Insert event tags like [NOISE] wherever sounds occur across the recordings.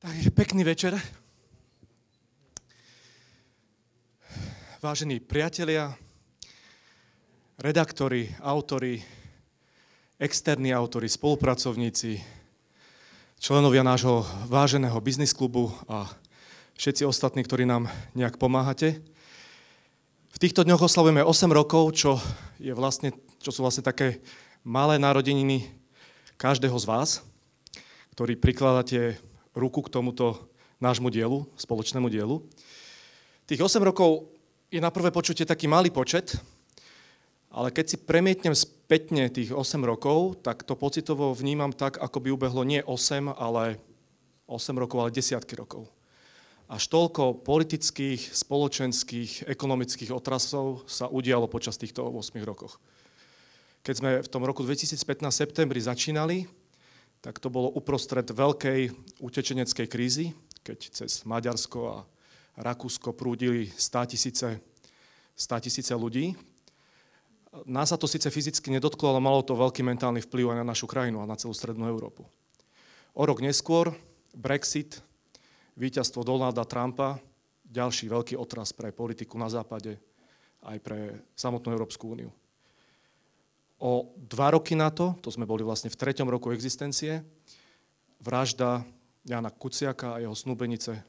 Takže pekný večer. Vážení priatelia, redaktori, autori, externí autori, spolupracovníci, členovia nášho váženého biznis klubu a všetci ostatní, ktorí nám nejak pomáhate. V týchto dňoch oslavujeme 8 rokov, čo, je vlastne, čo sú vlastne také malé narodeniny každého z vás, ktorí prikladáte ruku k tomuto nášmu dielu, spoločnému dielu. Tých 8 rokov je na prvé počutie taký malý počet, ale keď si premietnem spätne tých 8 rokov, tak to pocitovo vnímam tak, ako by ubehlo nie 8, ale 8 rokov, ale desiatky rokov. Až toľko politických, spoločenských, ekonomických otrasov sa udialo počas týchto 8 rokoch. Keď sme v tom roku 2015 septembri začínali, tak to bolo uprostred veľkej utečeneckej krízy, keď cez Maďarsko a Rakúsko prúdili 100 tisíce, 100 tisíce ľudí. Nás sa to síce fyzicky nedotklo, ale malo to veľký mentálny vplyv aj na našu krajinu a na celú strednú Európu. O rok neskôr Brexit, víťazstvo Donalda Trumpa, ďalší veľký otras pre politiku na západe, aj pre samotnú Európsku úniu. O dva roky na to, to sme boli vlastne v treťom roku existencie, vražda Jana Kuciaka a jeho snúbenice,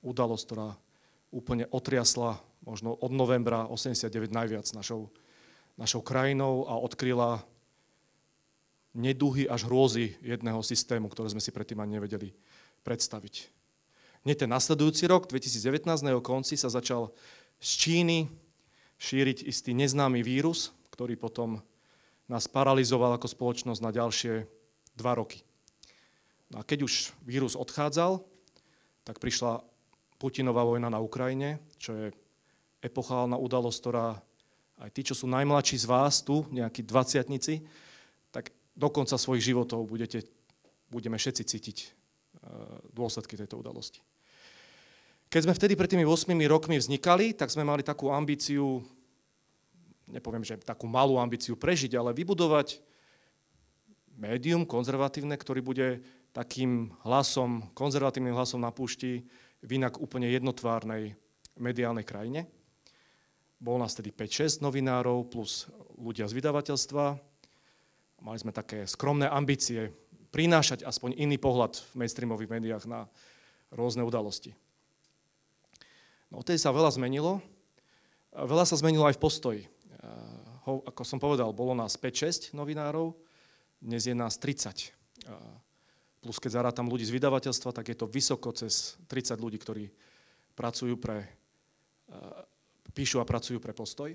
udalosť, ktorá úplne otriasla možno od novembra 89 najviac našou, našou krajinou a odkryla neduhy až hrôzy jedného systému, ktoré sme si predtým ani nevedeli predstaviť. Nie ten nasledujúci rok, 2019, na jeho konci sa začal z Číny šíriť istý neznámy vírus, ktorý potom nás paralizoval ako spoločnosť na ďalšie dva roky. No a keď už vírus odchádzal, tak prišla Putinová vojna na Ukrajine, čo je epochálna udalosť, ktorá aj tí, čo sú najmladší z vás tu, nejakí dvaciatnici, tak do konca svojich životov budete, budeme všetci cítiť e, dôsledky tejto udalosti. Keď sme vtedy pred tými 8 rokmi vznikali, tak sme mali takú ambíciu nepoviem, že takú malú ambíciu prežiť, ale vybudovať médium konzervatívne, ktorý bude takým hlasom, konzervatívnym hlasom na púšti v inak úplne jednotvárnej mediálnej krajine. Bol nás tedy 5-6 novinárov plus ľudia z vydavateľstva. Mali sme také skromné ambície prinášať aspoň iný pohľad v mainstreamových médiách na rôzne udalosti. No, odtedy sa veľa zmenilo. Veľa sa zmenilo aj v postoji ako som povedal, bolo nás 5-6 novinárov, dnes je nás 30. Plus keď zarátam ľudí z vydavateľstva, tak je to vysoko cez 30 ľudí, ktorí pracujú pre, píšu a pracujú pre postoj.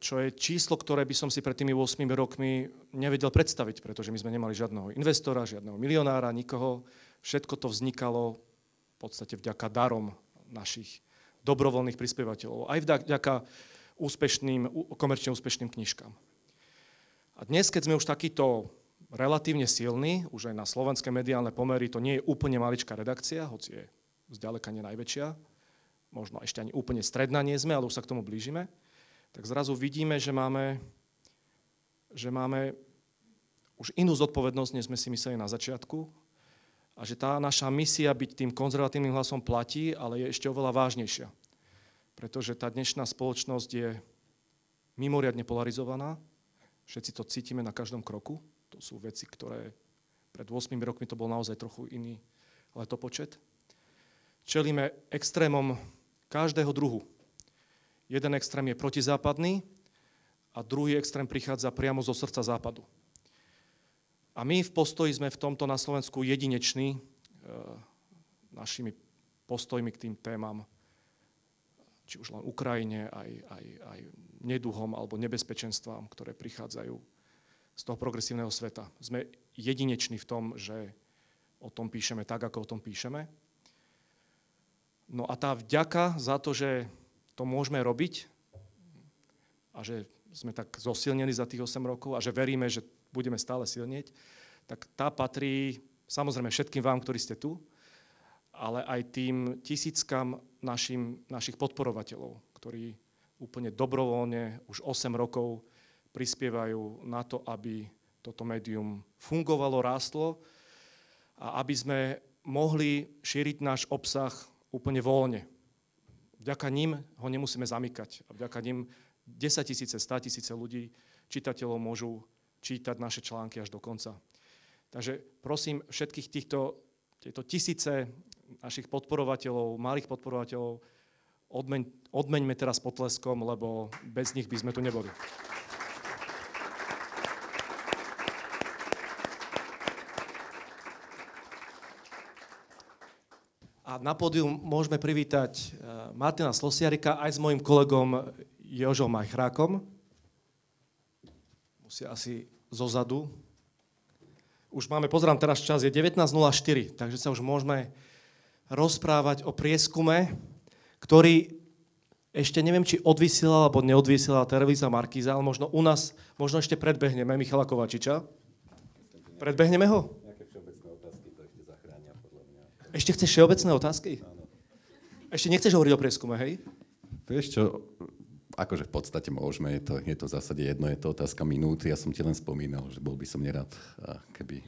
Čo je číslo, ktoré by som si pred tými 8 rokmi nevedel predstaviť, pretože my sme nemali žiadneho investora, žiadneho milionára, nikoho. Všetko to vznikalo v podstate vďaka darom našich dobrovoľných prispievateľov. Aj vďaka úspešným, komerčne úspešným knižkám. A dnes, keď sme už takýto relatívne silní, už aj na slovenské mediálne pomery, to nie je úplne maličká redakcia, hoci je zďaleka nie najväčšia, možno ešte ani úplne stredná nie sme, ale už sa k tomu blížime, tak zrazu vidíme, že máme, že máme už inú zodpovednosť, než sme si mysleli na začiatku a že tá naša misia byť tým konzervatívnym hlasom platí, ale je ešte oveľa vážnejšia pretože tá dnešná spoločnosť je mimoriadne polarizovaná. Všetci to cítime na každom kroku. To sú veci, ktoré pred 8 rokmi to bol naozaj trochu iný letopočet. Čelíme extrémom každého druhu. Jeden extrém je protizápadný a druhý extrém prichádza priamo zo srdca západu. A my v postoji sme v tomto na Slovensku jedineční e, našimi postojmi k tým témam či už len Ukrajine, aj, aj, aj neduhom alebo nebezpečenstvám, ktoré prichádzajú z toho progresívneho sveta. Sme jedineční v tom, že o tom píšeme tak, ako o tom píšeme. No a tá vďaka za to, že to môžeme robiť a že sme tak zosilnení za tých 8 rokov a že veríme, že budeme stále silnieť, tak tá patrí samozrejme všetkým vám, ktorí ste tu, ale aj tým tisíckam našim, našich podporovateľov, ktorí úplne dobrovoľne už 8 rokov prispievajú na to, aby toto médium fungovalo, rástlo a aby sme mohli šíriť náš obsah úplne voľne. Vďaka ním ho nemusíme zamykať. A vďaka ním 10 tisíce, 100 tisíce ľudí, čitateľov môžu čítať naše články až do konca. Takže prosím všetkých týchto tieto tisíce našich podporovateľov, malých podporovateľov, odmeň, odmeňme teraz potleskom, lebo bez nich by sme tu neboli. A na pódium môžeme privítať eh, Martina Slosiarika aj s mojim kolegom Jožom Majchrákom. Musia asi zozadu. Už máme, pozerám teraz čas, je 19.04, takže sa už môžeme rozprávať o prieskume, ktorý ešte neviem, či odvysielala alebo neodvysielala televízia Markíza, ale možno u nás, možno ešte predbehneme Michala Kovačiča. Predbehneme ho? Ešte chceš všeobecné otázky? Ešte nechceš hovoriť o prieskume, hej? Vieš čo, akože v podstate môžeme, je to, je to v zásade jedno, je to otázka minúty. Ja som ti len spomínal, že bol by som nerad, keby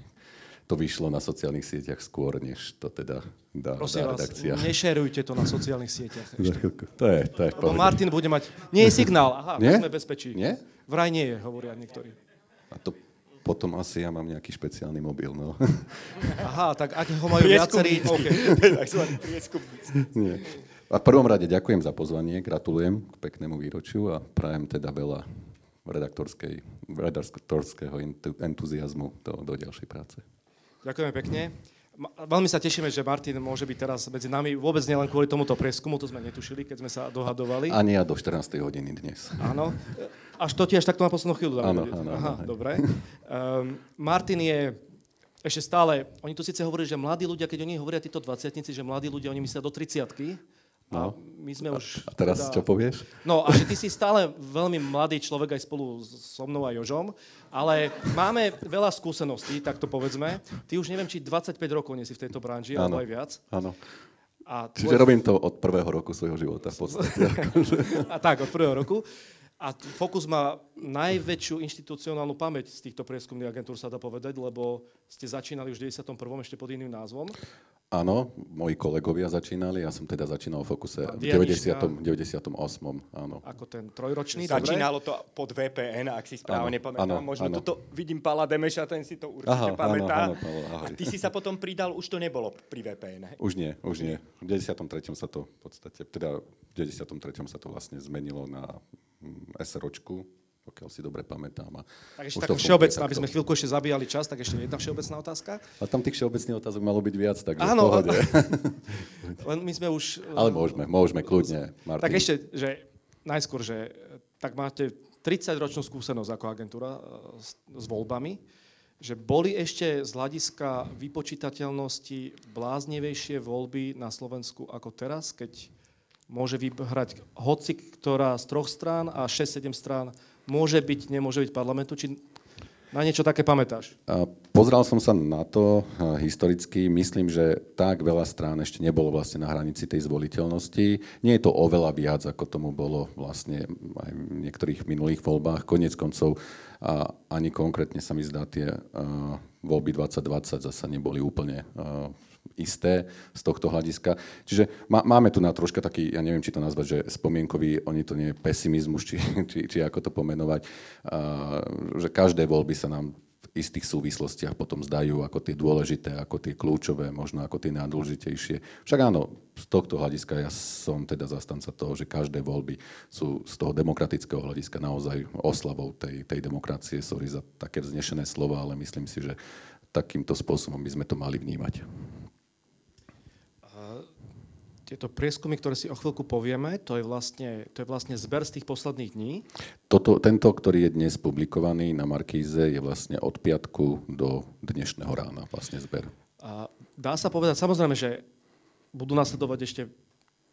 to vyšlo na sociálnych sieťach skôr, než to teda dá, Prosím dá redakcia. vás, nešerujte to na sociálnych sieťach. [LAUGHS] Ešte. To je, to je Lebo Martin bude mať... Nie je signál, aha, nie? sme bezpečí. Nie? Vraj nie je, hovoria niektorí. A to potom asi ja mám nejaký špeciálny mobil, no. [LAUGHS] Aha, tak ak ho majú viacerí... [LAUGHS] Okay. Nie. A v prvom rade ďakujem za pozvanie, gratulujem k peknému výročiu a prajem teda veľa redaktorského entuziasmu do, do ďalšej práce. Ďakujeme pekne. Veľmi sa tešíme, že Martin môže byť teraz medzi nami. Vôbec nielen kvôli tomuto preskumu, to sme netušili, keď sme sa dohadovali. Ani ja do 14. hodiny dnes. Áno. Až to tiež takto na poslednú chvíľu. Áno, áno, Aha, áno. dobre. Um, Martin je ešte stále, oni tu síce hovorí, že mladí ľudia, keď oni hovoria títo 20 že mladí ľudia, oni myslia do 30 No. A my sme už... A teraz teda... čo povieš? No a že ty si stále veľmi mladý človek aj spolu so mnou a Jožom, ale máme veľa skúseností, tak to povedzme. Ty už neviem, či 25 rokov nie si v tejto branži, alebo aj viac. Áno. A tvoj... Čiže robím to od prvého roku svojho života v podstate. [LAUGHS] a tak, od prvého roku. A Focus má najväčšiu inštitucionálnu pamäť z týchto prieskumných agentúr, sa dá povedať, lebo ste začínali už v 91. ešte pod iným názvom. Áno, moji kolegovia začínali, ja som teda začínal v Fokuse v 90. 98. Áno. Ako ten trojročný, Začínalo to pod VPN, ak si správne áno, pamätám. Áno, Možno áno. tuto vidím Pala Demeša, ten si to určite Aha, pamätá. Áno, áno, A ty si sa potom pridal, už to nebolo pri VPN. He? Už nie, už nie. V 93. sa to v podstate, teda v 93. sa to vlastne zmenilo na mm, SROčku, pokiaľ si dobre pamätám. A ešte tak všeobecná, aby sme chvíľku ešte zabíjali čas, tak ešte jedna všeobecná otázka. A tam tých všeobecných otázok malo byť viac, takže Áno, pohode. [LAUGHS] len my sme už... [LAUGHS] Ale môžeme, môžeme, kľudne, Martin. Tak ešte, že najskôr, že tak máte 30-ročnú skúsenosť ako agentúra e, s, s voľbami, že boli ešte z hľadiska vypočítateľnosti bláznevejšie voľby na Slovensku ako teraz, keď môže vyhrať hoci ktorá z troch strán a 6-7 strán môže byť, nemôže byť parlamentu? Či na niečo také pamätáš? Pozral som sa na to historicky. Myslím, že tak veľa strán ešte nebolo vlastne na hranici tej zvoliteľnosti. Nie je to oveľa viac, ako tomu bolo vlastne aj v niektorých minulých voľbách. Konec koncov ani konkrétne sa mi zdá tie voľby 2020 zase neboli úplne isté z tohto hľadiska. Čiže má, máme tu na troška taký, ja neviem, či to nazvať, že spomienkový, oni to nie je pesimizmus, či, či, či ako to pomenovať, uh, že každé voľby sa nám v istých súvislostiach potom zdajú ako tie dôležité, ako tie kľúčové, možno ako tie najdôležitejšie. Však áno, z tohto hľadiska ja som teda zastanca toho, že každé voľby sú z toho demokratického hľadiska naozaj oslavou tej, tej demokracie. Sorry za také vznešené slova, ale myslím si, že takýmto spôsobom by sme to mali vnímať tieto prieskumy, ktoré si o chvíľku povieme, to je vlastne, to je vlastne zber z tých posledných dní. Toto, tento, ktorý je dnes publikovaný na Markíze, je vlastne od piatku do dnešného rána vlastne zber. A dá sa povedať, samozrejme, že budú nasledovať ešte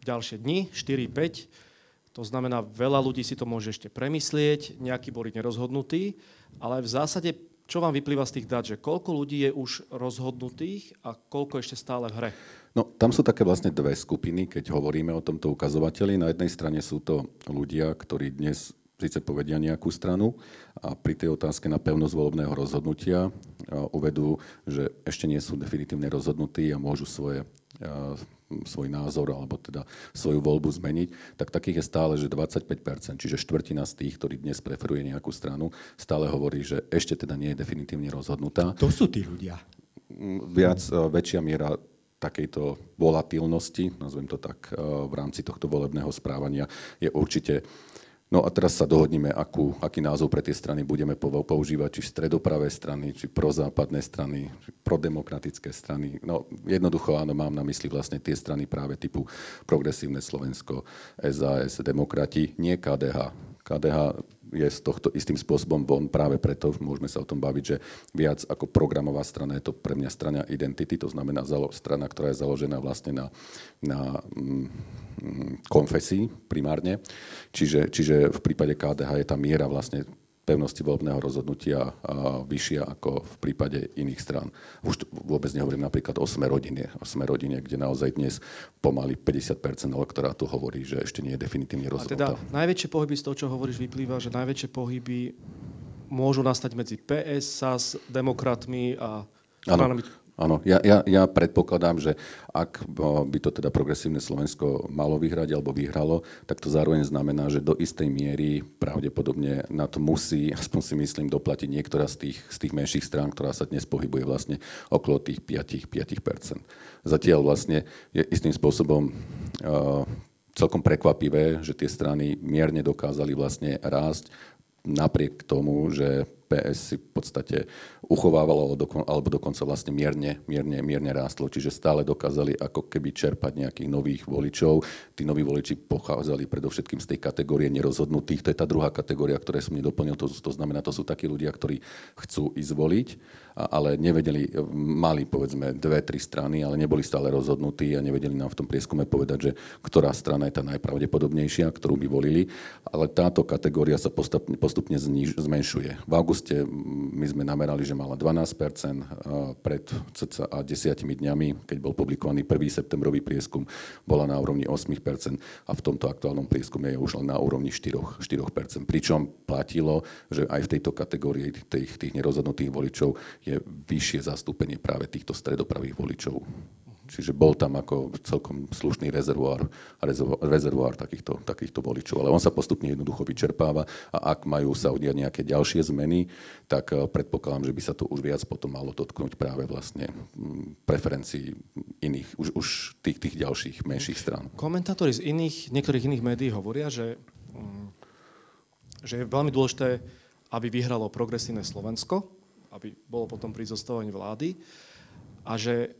ďalšie dni, 4-5, to znamená, veľa ľudí si to môže ešte premyslieť, nejakí boli nerozhodnutí, ale v zásade, čo vám vyplýva z tých dát, že koľko ľudí je už rozhodnutých a koľko ešte stále v hre? No, tam sú také vlastne dve skupiny, keď hovoríme o tomto ukazovateli. Na jednej strane sú to ľudia, ktorí dnes síce povedia nejakú stranu a pri tej otázke na pevnosť volebného rozhodnutia uvedú, že ešte nie sú definitívne rozhodnutí a môžu svoje svoj názor alebo teda svoju voľbu zmeniť, tak takých je stále, že 25%, čiže štvrtina z tých, ktorí dnes preferuje nejakú stranu, stále hovorí, že ešte teda nie je definitívne rozhodnutá. To sú tí ľudia. Viac, väčšia miera takejto volatilnosti, nazvem to tak, v rámci tohto volebného správania je určite No a teraz sa dohodneme, akú, aký názov pre tie strany budeme používať, či stredopravé strany, či prozápadné strany, či prodemokratické strany. No jednoducho áno, mám na mysli vlastne tie strany práve typu Progresívne Slovensko, SAS, Demokrati, nie KDH. KDH je z tohto istým spôsobom von práve preto, môžeme sa o tom baviť, že viac ako programová strana je to pre mňa strana identity, to znamená strana, ktorá je založená vlastne na, na mm, konfesii primárne. Čiže, čiže v prípade KDH je tá miera vlastne pevnosti voľbného rozhodnutia vyššia ako v prípade iných strán. Už vôbec nehovorím napríklad o sme rodine, o sme rodine, kde naozaj dnes pomaly 50% elektorátu hovorí, že ešte nie je definitívne rozhodnutá. A teda najväčšie pohyby z toho, čo hovoríš, vyplýva, že najväčšie pohyby môžu nastať medzi PS, SAS, demokratmi a stranami Áno, ja, ja, ja predpokladám, že ak by to teda progresívne Slovensko malo vyhrať alebo vyhralo, tak to zároveň znamená, že do istej miery pravdepodobne na to musí, [LAUGHS] aspoň si myslím, doplatiť niektorá z tých, z tých menších strán, ktorá sa dnes pohybuje vlastne okolo tých 5, 5%. Zatiaľ vlastne je istým spôsobom uh, celkom prekvapivé, že tie strany mierne dokázali vlastne rásť napriek tomu, že PS si v podstate uchovávalo alebo dokonca vlastne mierne, mierne, mierne rástlo. Čiže stále dokázali ako keby čerpať nejakých nových voličov. Tí noví voliči pochádzali predovšetkým z tej kategórie nerozhodnutých. To je tá druhá kategória, ktoré som nedoplnil. To, to znamená, to sú takí ľudia, ktorí chcú ísť voliť, ale nevedeli, mali povedzme dve, tri strany, ale neboli stále rozhodnutí a nevedeli nám v tom prieskume povedať, že ktorá strana je tá najpravdepodobnejšia, ktorú by volili. Ale táto kategória sa postupne, postupne zniž, zmenšuje. V auguste my sme namerali, že mala 12 pred cca desiatimi dňami, keď bol publikovaný prvý septembrový prieskum, bola na úrovni 8% a v tomto aktuálnom prieskume je už len na úrovni 4, 4 Pričom platilo, že aj v tejto kategórii tých, tých nerozhodnutých voličov je vyššie zastúpenie práve týchto stredopravých voličov. Čiže bol tam ako celkom slušný rezervoár, rezervoár takýchto, takýchto voličov. Ale on sa postupne jednoducho vyčerpáva a ak majú sa udiať nejaké ďalšie zmeny, tak eh, predpokladám, že by sa to už viac potom malo dotknúť práve vlastne mm, preferencií iných, už, už tých, tých ďalších menších strán. Komentátori z iných, niektorých iných médií hovoria, že, mm, že je veľmi dôležité, aby vyhralo progresívne Slovensko, aby bolo potom pri zostávaní vlády a že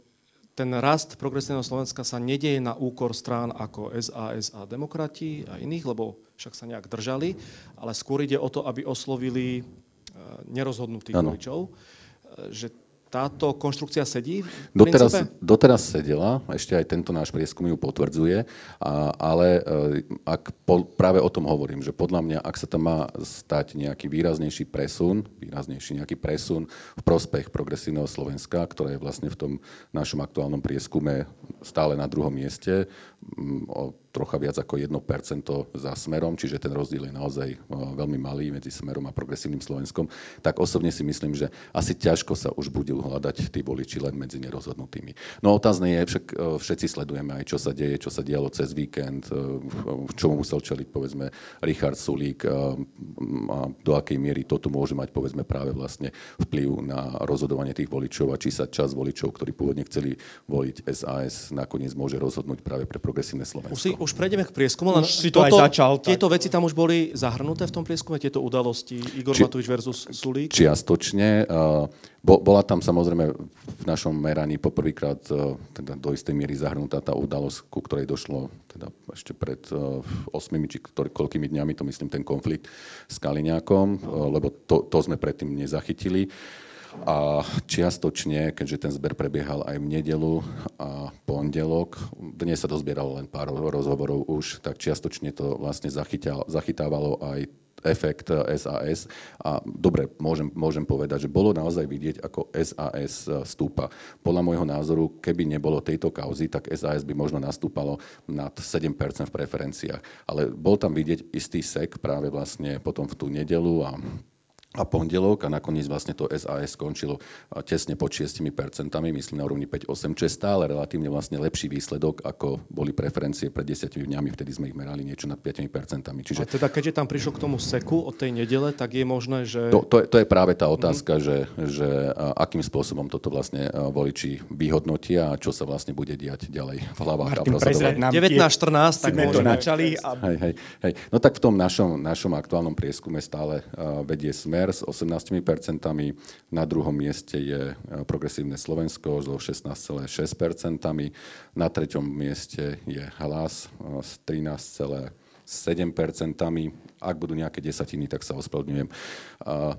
ten rast progresívneho Slovenska sa nedieje na úkor strán ako SAS a demokrati a iných, lebo však sa nejak držali, ale skôr ide o to, aby oslovili e, nerozhodnutých voličov. E, že táto konštrukcia sedí? Doteraz, doteraz sedela, ešte aj tento náš prieskum ju potvrdzuje, a, ale e, ak po, práve o tom hovorím, že podľa mňa, ak sa tam má stať nejaký výraznejší presun, výraznejší nejaký presun v prospech progresívneho Slovenska, ktoré je vlastne v tom našom aktuálnom prieskume stále na druhom mieste, o trocha viac ako 1% za smerom, čiže ten rozdiel je naozaj veľmi malý medzi smerom a progresívnym Slovenskom, tak osobne si myslím, že asi ťažko sa už budú hľadať tí voliči len medzi nerozhodnutými. No otázne je, však všetci sledujeme aj, čo sa deje, čo sa dialo cez víkend, čomu musel čeliť, povedzme, Richard Sulík a do akej miery toto môže mať, povedzme, práve vlastne vplyv na rozhodovanie tých voličov a či sa čas voličov, ktorí pôvodne chceli voliť SAS, nakoniec môže rozhodnúť práve pre progresívne Slovensko. Si, už prejdeme k prieskumu. Len už si to toto, aj začal. Tieto tak. veci tam už boli zahrnuté v tom prieskume, tieto udalosti Igor Či, Matovič versus Sulík? Čiastočne. bola tam samozrejme v našom meraní poprvýkrát teda do istej miery zahrnutá tá udalosť, ku ktorej došlo teda ešte pred 8 či ktorý, koľkými dňami, to myslím ten konflikt s Kaliňákom, lebo to, to sme predtým nezachytili. A čiastočne, keďže ten zber prebiehal aj v nedelu a pondelok, dnes sa dozbieralo len pár rozhovorov už, tak čiastočne to vlastne zachytávalo aj efekt SAS. A dobre, môžem, môžem povedať, že bolo naozaj vidieť, ako SAS stúpa. Podľa môjho názoru, keby nebolo tejto kauzy, tak SAS by možno nastúpalo nad 7% v preferenciách. Ale bol tam vidieť istý sek práve vlastne potom v tú nedelu a a pondelok a nakoniec vlastne to SAS skončilo tesne pod 6%, myslím na úrovni 5,8, čo je stále relatívne vlastne lepší výsledok, ako boli preferencie pred 10 dňami, vtedy sme ich merali niečo nad 5%. Čiže... A teda keďže tam prišlo k tomu seku od tej nedele, tak je možné, že... To, to, je, to je práve tá otázka, mm. že, že akým spôsobom toto vlastne voliči vyhodnotia a čo sa vlastne bude diať ďalej v hlavách. Martin, a 19-14, tak to načali. A... Hej, hej, hej. No tak v tom našom, našom aktuálnom prieskume stále uh, vedie sme Smer s 18%, na druhom mieste je e, Progresívne Slovensko so 16,6%, na treťom mieste je Hlas e, s 13,7%, ak budú nejaké desatiny, tak sa ospravedlňujem.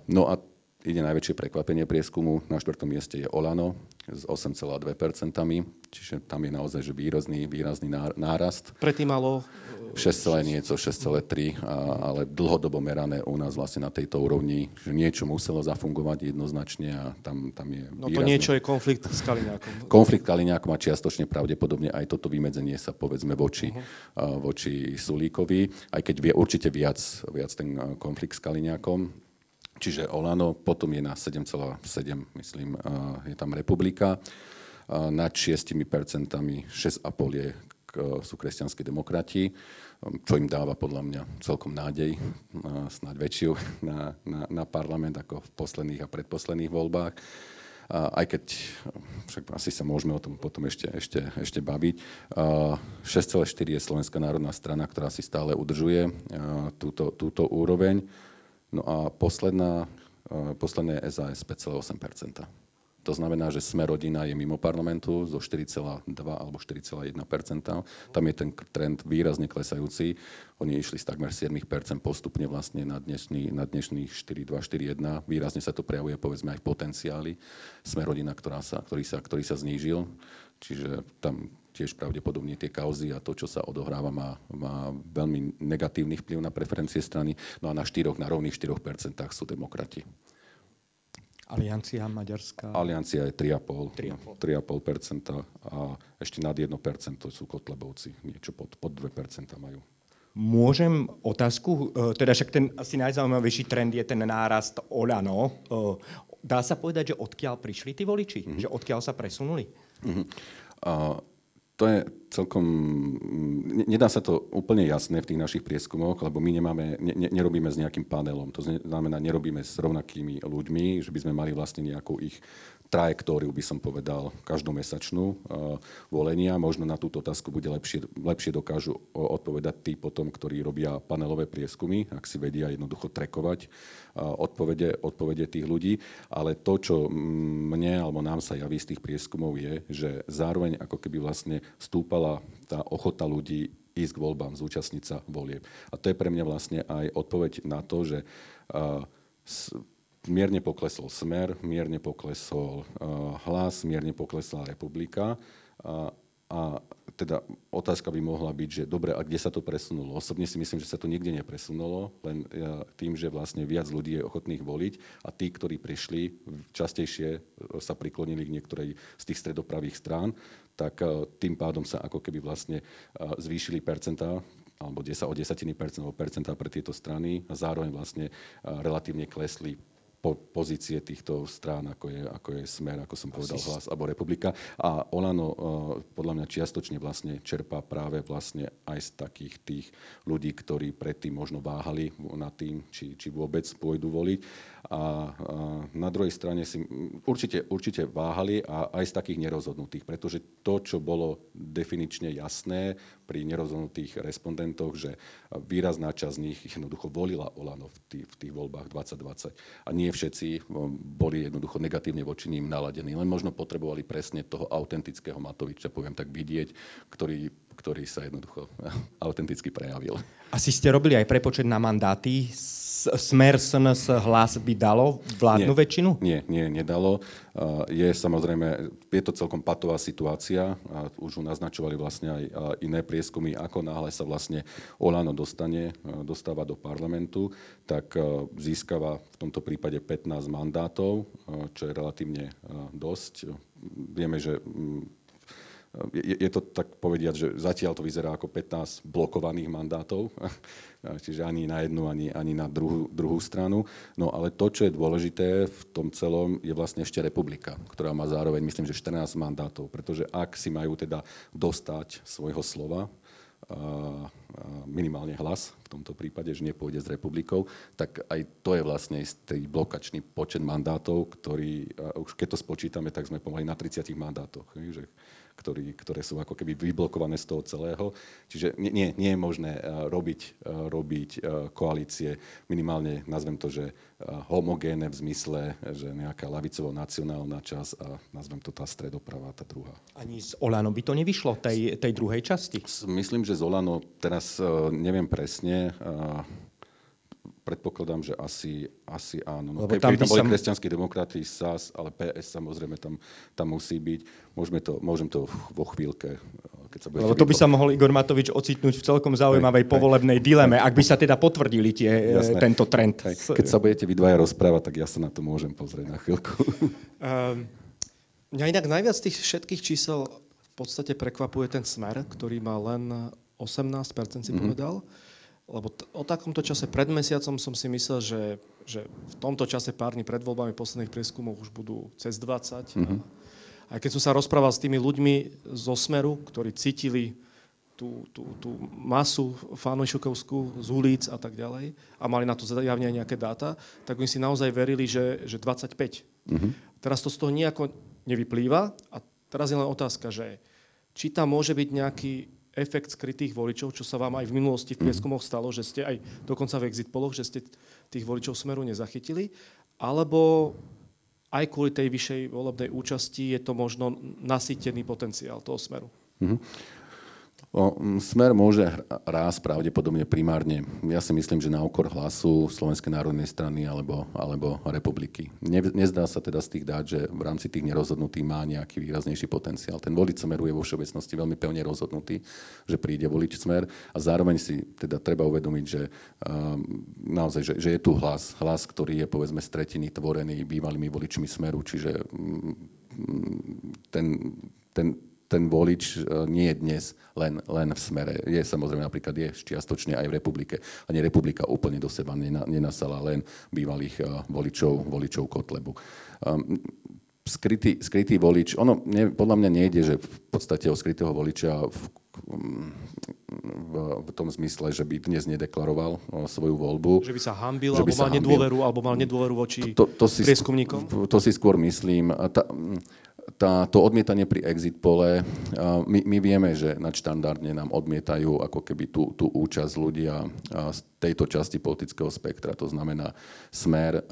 No a ide najväčšie prekvapenie prieskumu. Na štvrtom mieste je Olano s 8,2%, čiže tam je naozaj že výrazný, výrazný nárast. Predtým malo 6, niečo, 6,3, ale dlhodobo merané u nás vlastne na tejto úrovni, že niečo muselo zafungovať jednoznačne a tam, tam je No to niečo je konflikt s Kaliňákom. Konflikt Kaliňákom a čiastočne pravdepodobne aj toto vymedzenie sa povedzme voči, uh-huh. voči Sulíkovi, aj keď vie určite viac, viac ten konflikt s Kaliňákom. Čiže Olano potom je na 7,7, myslím, je tam Republika. Nad 6 percentami 6,5 je sú kresťanskí demokrati, čo im dáva podľa mňa celkom nádej, snáď väčšiu [LAUGHS] na, na, na parlament ako v posledných a predposledných voľbách. Aj keď, však asi sa môžeme o tom potom ešte, ešte, ešte baviť. 6,4 je Slovenská národná strana, ktorá si stále udržuje túto, túto úroveň. No a posledná, posledné SAS 5,8% to znamená, že Sme rodina je mimo parlamentu zo 4,2 alebo 4,1% Tam je ten trend výrazne klesajúci. Oni išli z takmer 7 postupne vlastne na, dnešný, na dnešných 4,2, 4,1. Výrazne sa to prejavuje povedzme aj v potenciáli. Sme rodina, ktorá sa, ktorý, sa, ktorý sa znížil. Čiže tam tiež pravdepodobne tie kauzy a to, čo sa odohráva, má, má veľmi negatívny vplyv na preferencie strany. No a na 4, na rovných 4% sú demokrati. Aliancia maďarská? Aliancia je 3,5%, 3,5% a ešte nad 1% to sú Kotlebovci, niečo pod, pod 2% majú. Môžem otázku, e, teda však ten asi najzaujímavejší trend je ten nárast Olano. E, dá sa povedať, že odkiaľ prišli tí voliči? Mm-hmm. Že odkiaľ sa presunuli? Mm-hmm. Uh, to je celkom... Nedá sa to úplne jasné v tých našich prieskumoch, lebo my nemáme, ne, nerobíme s nejakým panelom. To znamená, nerobíme s rovnakými ľuďmi, že by sme mali vlastne nejakú ich trajektóriu, by som povedal, každomesačnú uh, volenia. Možno na túto otázku bude lepšie, lepšie dokážu odpovedať tí potom, ktorí robia panelové prieskumy, ak si vedia jednoducho trekovať uh, odpovede, odpovede tých ľudí. Ale to, čo mne alebo nám sa javí z tých prieskumov je, že zároveň ako keby vlastne stúpala tá ochota ľudí ísť k voľbám, zúčastniť sa volieb. A to je pre mňa vlastne aj odpoveď na to, že uh, mierne poklesol Smer, mierne poklesol uh, Hlas, mierne poklesla Republika. A, a teda otázka by mohla byť, že dobre, a kde sa to presunulo? Osobne si myslím, že sa to nikde nepresunulo, len tým, že vlastne viac ľudí je ochotných voliť a tí, ktorí prišli, častejšie e, sa priklonili k niektorej z tých stredopravých strán, tak e, tým pádom sa ako keby vlastne e, zvýšili percentá alebo 10 o desatiny percent, percentá pre tieto strany a zároveň vlastne relatívne klesli po, pozície týchto strán, ako je, ako je Smer, ako som povedal, Hlas alebo Republika. A Olano uh, podľa mňa čiastočne vlastne čerpá práve vlastne aj z takých tých ľudí, ktorí predtým možno váhali nad tým, či, či vôbec pôjdu voliť. A, a na druhej strane si určite, určite váhali a aj z takých nerozhodnutých, pretože to, čo bolo definične jasné pri nerozhodnutých respondentoch, že výrazná časť z nich jednoducho volila Olano v tých, v tých voľbách 2020. A nie všetci boli jednoducho negatívne voči ním naladení, len možno potrebovali presne toho autentického Matoviča, poviem tak, vidieť, ktorý ktorý sa jednoducho [LAUGHS] autenticky prejavil. Asi ste robili aj prepočet na mandáty Smer SNS hlas by dalo vládnu nie, väčšinu? Nie, nie, nedalo. Je samozrejme, je to celkom patová situácia. Už ju naznačovali vlastne aj iné prieskumy, ako náhle sa vlastne Olano dostane, dostáva do parlamentu, tak získava v tomto prípade 15 mandátov, čo je relatívne dosť. Vieme, že je, je to tak povediať, že zatiaľ to vyzerá ako 15 blokovaných mandátov, [LAUGHS] čiže ani na jednu, ani, ani na druhú, druhú stranu. No ale to, čo je dôležité v tom celom, je vlastne ešte republika, ktorá má zároveň, myslím, že 14 mandátov, pretože ak si majú teda dostať svojho slova, minimálne hlas, v tomto prípade, že nepôjde s republikou, tak aj to je vlastne istý blokačný počet mandátov, ktorý, už keď to spočítame, tak sme pomaly na 30 mandátoch. Že ktorý, ktoré sú ako keby vyblokované z toho celého. Čiže nie, nie, je možné eh, robiť, eh, robiť eh, koalície minimálne, nazvem to, že homogénne v zmysle, že nejaká lavicovo-nacionálna časť a nazvem to tá stredopravá, tá druhá. Ani z Olano by to nevyšlo, tej, tej druhej časti? Myslím, že z Olano teraz neviem presne, predpokladám, že asi, asi áno. No, keby tam, tam boli sam... kresťanskí demokrati, SAS, ale PS samozrejme tam, tam musí byť. Môžeme to, môžem to vo chvíľke keď sa Lebo to by sa mohol Igor Matovič ocitnúť v celkom zaujímavej hej, povolebnej dileme, ak by sa teda potvrdili tie, Jasné. tento trend. Hej. Keď sa budete vy dvaja rozprávať, tak ja sa na to môžem pozrieť na chvíľku. Um, [LAUGHS] mňa inak najviac tých všetkých čísel v podstate prekvapuje ten smer, ktorý má len 18% si mm-hmm. povedal. Lebo t- o takomto čase pred mesiacom som si myslel, že, že v tomto čase pár dní pred voľbami posledných prieskumov už budú cez 20. Mm-hmm. A, keď som sa rozprával s tými ľuďmi zo Smeru, ktorí cítili tú, tú, tú masu fanúšikovskú z ulic a tak ďalej a mali na to zjavne aj nejaké dáta, tak oni si naozaj verili, že, že 25. Mm-hmm. Teraz to z toho nejako nevyplýva a teraz je len otázka, že či tam môže byť nejaký efekt skrytých voličov, čo sa vám aj v minulosti v mhm. prieskumoch stalo, že ste aj dokonca v exit poloch, že ste tých voličov smeru nezachytili, alebo aj kvôli tej vyššej volebnej účasti je to možno nasýtený potenciál toho smeru. Mm-hmm. O, smer môže rásť pravdepodobne primárne, ja si myslím, že na okor hlasu Slovenskej národnej strany alebo, alebo republiky. Ne, nezdá sa teda z tých dát, že v rámci tých nerozhodnutých má nejaký výraznejší potenciál. Ten volič smeru je vo všeobecnosti veľmi pevne rozhodnutý, že príde volič smer a zároveň si teda treba uvedomiť, že um, naozaj, že, že je tu hlas, hlas, ktorý je povedzme z tretiny tvorený bývalými voličmi smeru, čiže um, ten, ten, ten volič e, nie je dnes len, len v smere. Je samozrejme napríklad je čiastočne aj v republike. Ani republika úplne do seba nenasala len bývalých e, voličov, voličov Kotlebu. Um, skrytý, skrytý volič, ono ne, podľa mňa nejde, že v podstate o skrytého voliča v, v, v tom zmysle, že by dnes nedeklaroval e, svoju voľbu. Že by sa hambil, alebo mal nedôveru, alebo mal nedôveru voči to, to, to si, prieskumníkom? To si skôr myslím. Tá, tá, to odmietanie pri exit pole, my, my vieme, že nadštandardne nám odmietajú ako keby tú, tú účasť ľudia z tejto časti politického spektra, to znamená Smer,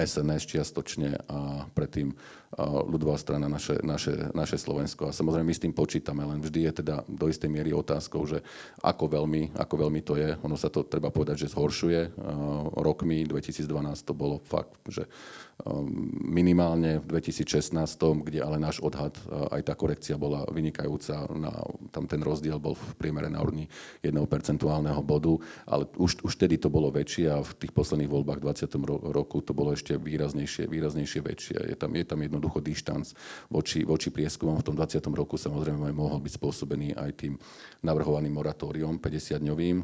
SNS čiastočne a predtým ľudová strana naše, naše, naše Slovensko. A samozrejme my s tým počítame, len vždy je teda do istej miery otázkou, že ako veľmi, ako veľmi to je. Ono sa to treba povedať, že zhoršuje. Rokmi 2012 to bolo fakt, že minimálne v 2016, kde ale náš odhad, aj tá korekcia bola vynikajúca, na, tam ten rozdiel bol v priemere na úrovni 1 percentuálneho bodu, ale už, už tedy to bolo väčšie a v tých posledných voľbách v 20. roku to bolo ešte výraznejšie, výraznejšie väčšie. Je tam, je tam jednoducho dištanc voči, voči prieskumom. V tom 20. roku samozrejme mohol byť spôsobený aj tým navrhovaným moratóriom 50-dňovým.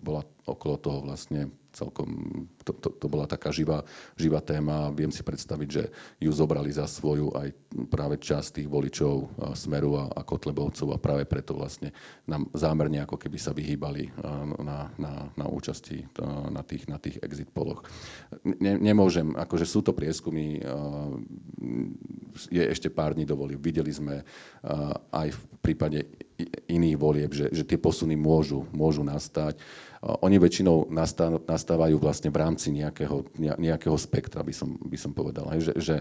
Bola okolo toho vlastne celkom, to, to, to bola taká živá, živá téma. Viem si predstaviť, že ju zobrali za svoju aj práve časť tých voličov Smeru a, a Kotlebovcov a práve preto vlastne nám zámerne ako keby sa vyhýbali na, na, na účasti na tých, na tých exit poloch. Ne, nemôžem, akože sú to prieskumy, je ešte pár dní dovoli. Videli sme aj v prípade iných volieb, že, že tie posuny môžu, môžu nastať. Oni väčšinou nastávajú vlastne v rámci nejakého, nejakého spektra, by som, by som povedal. Že, že,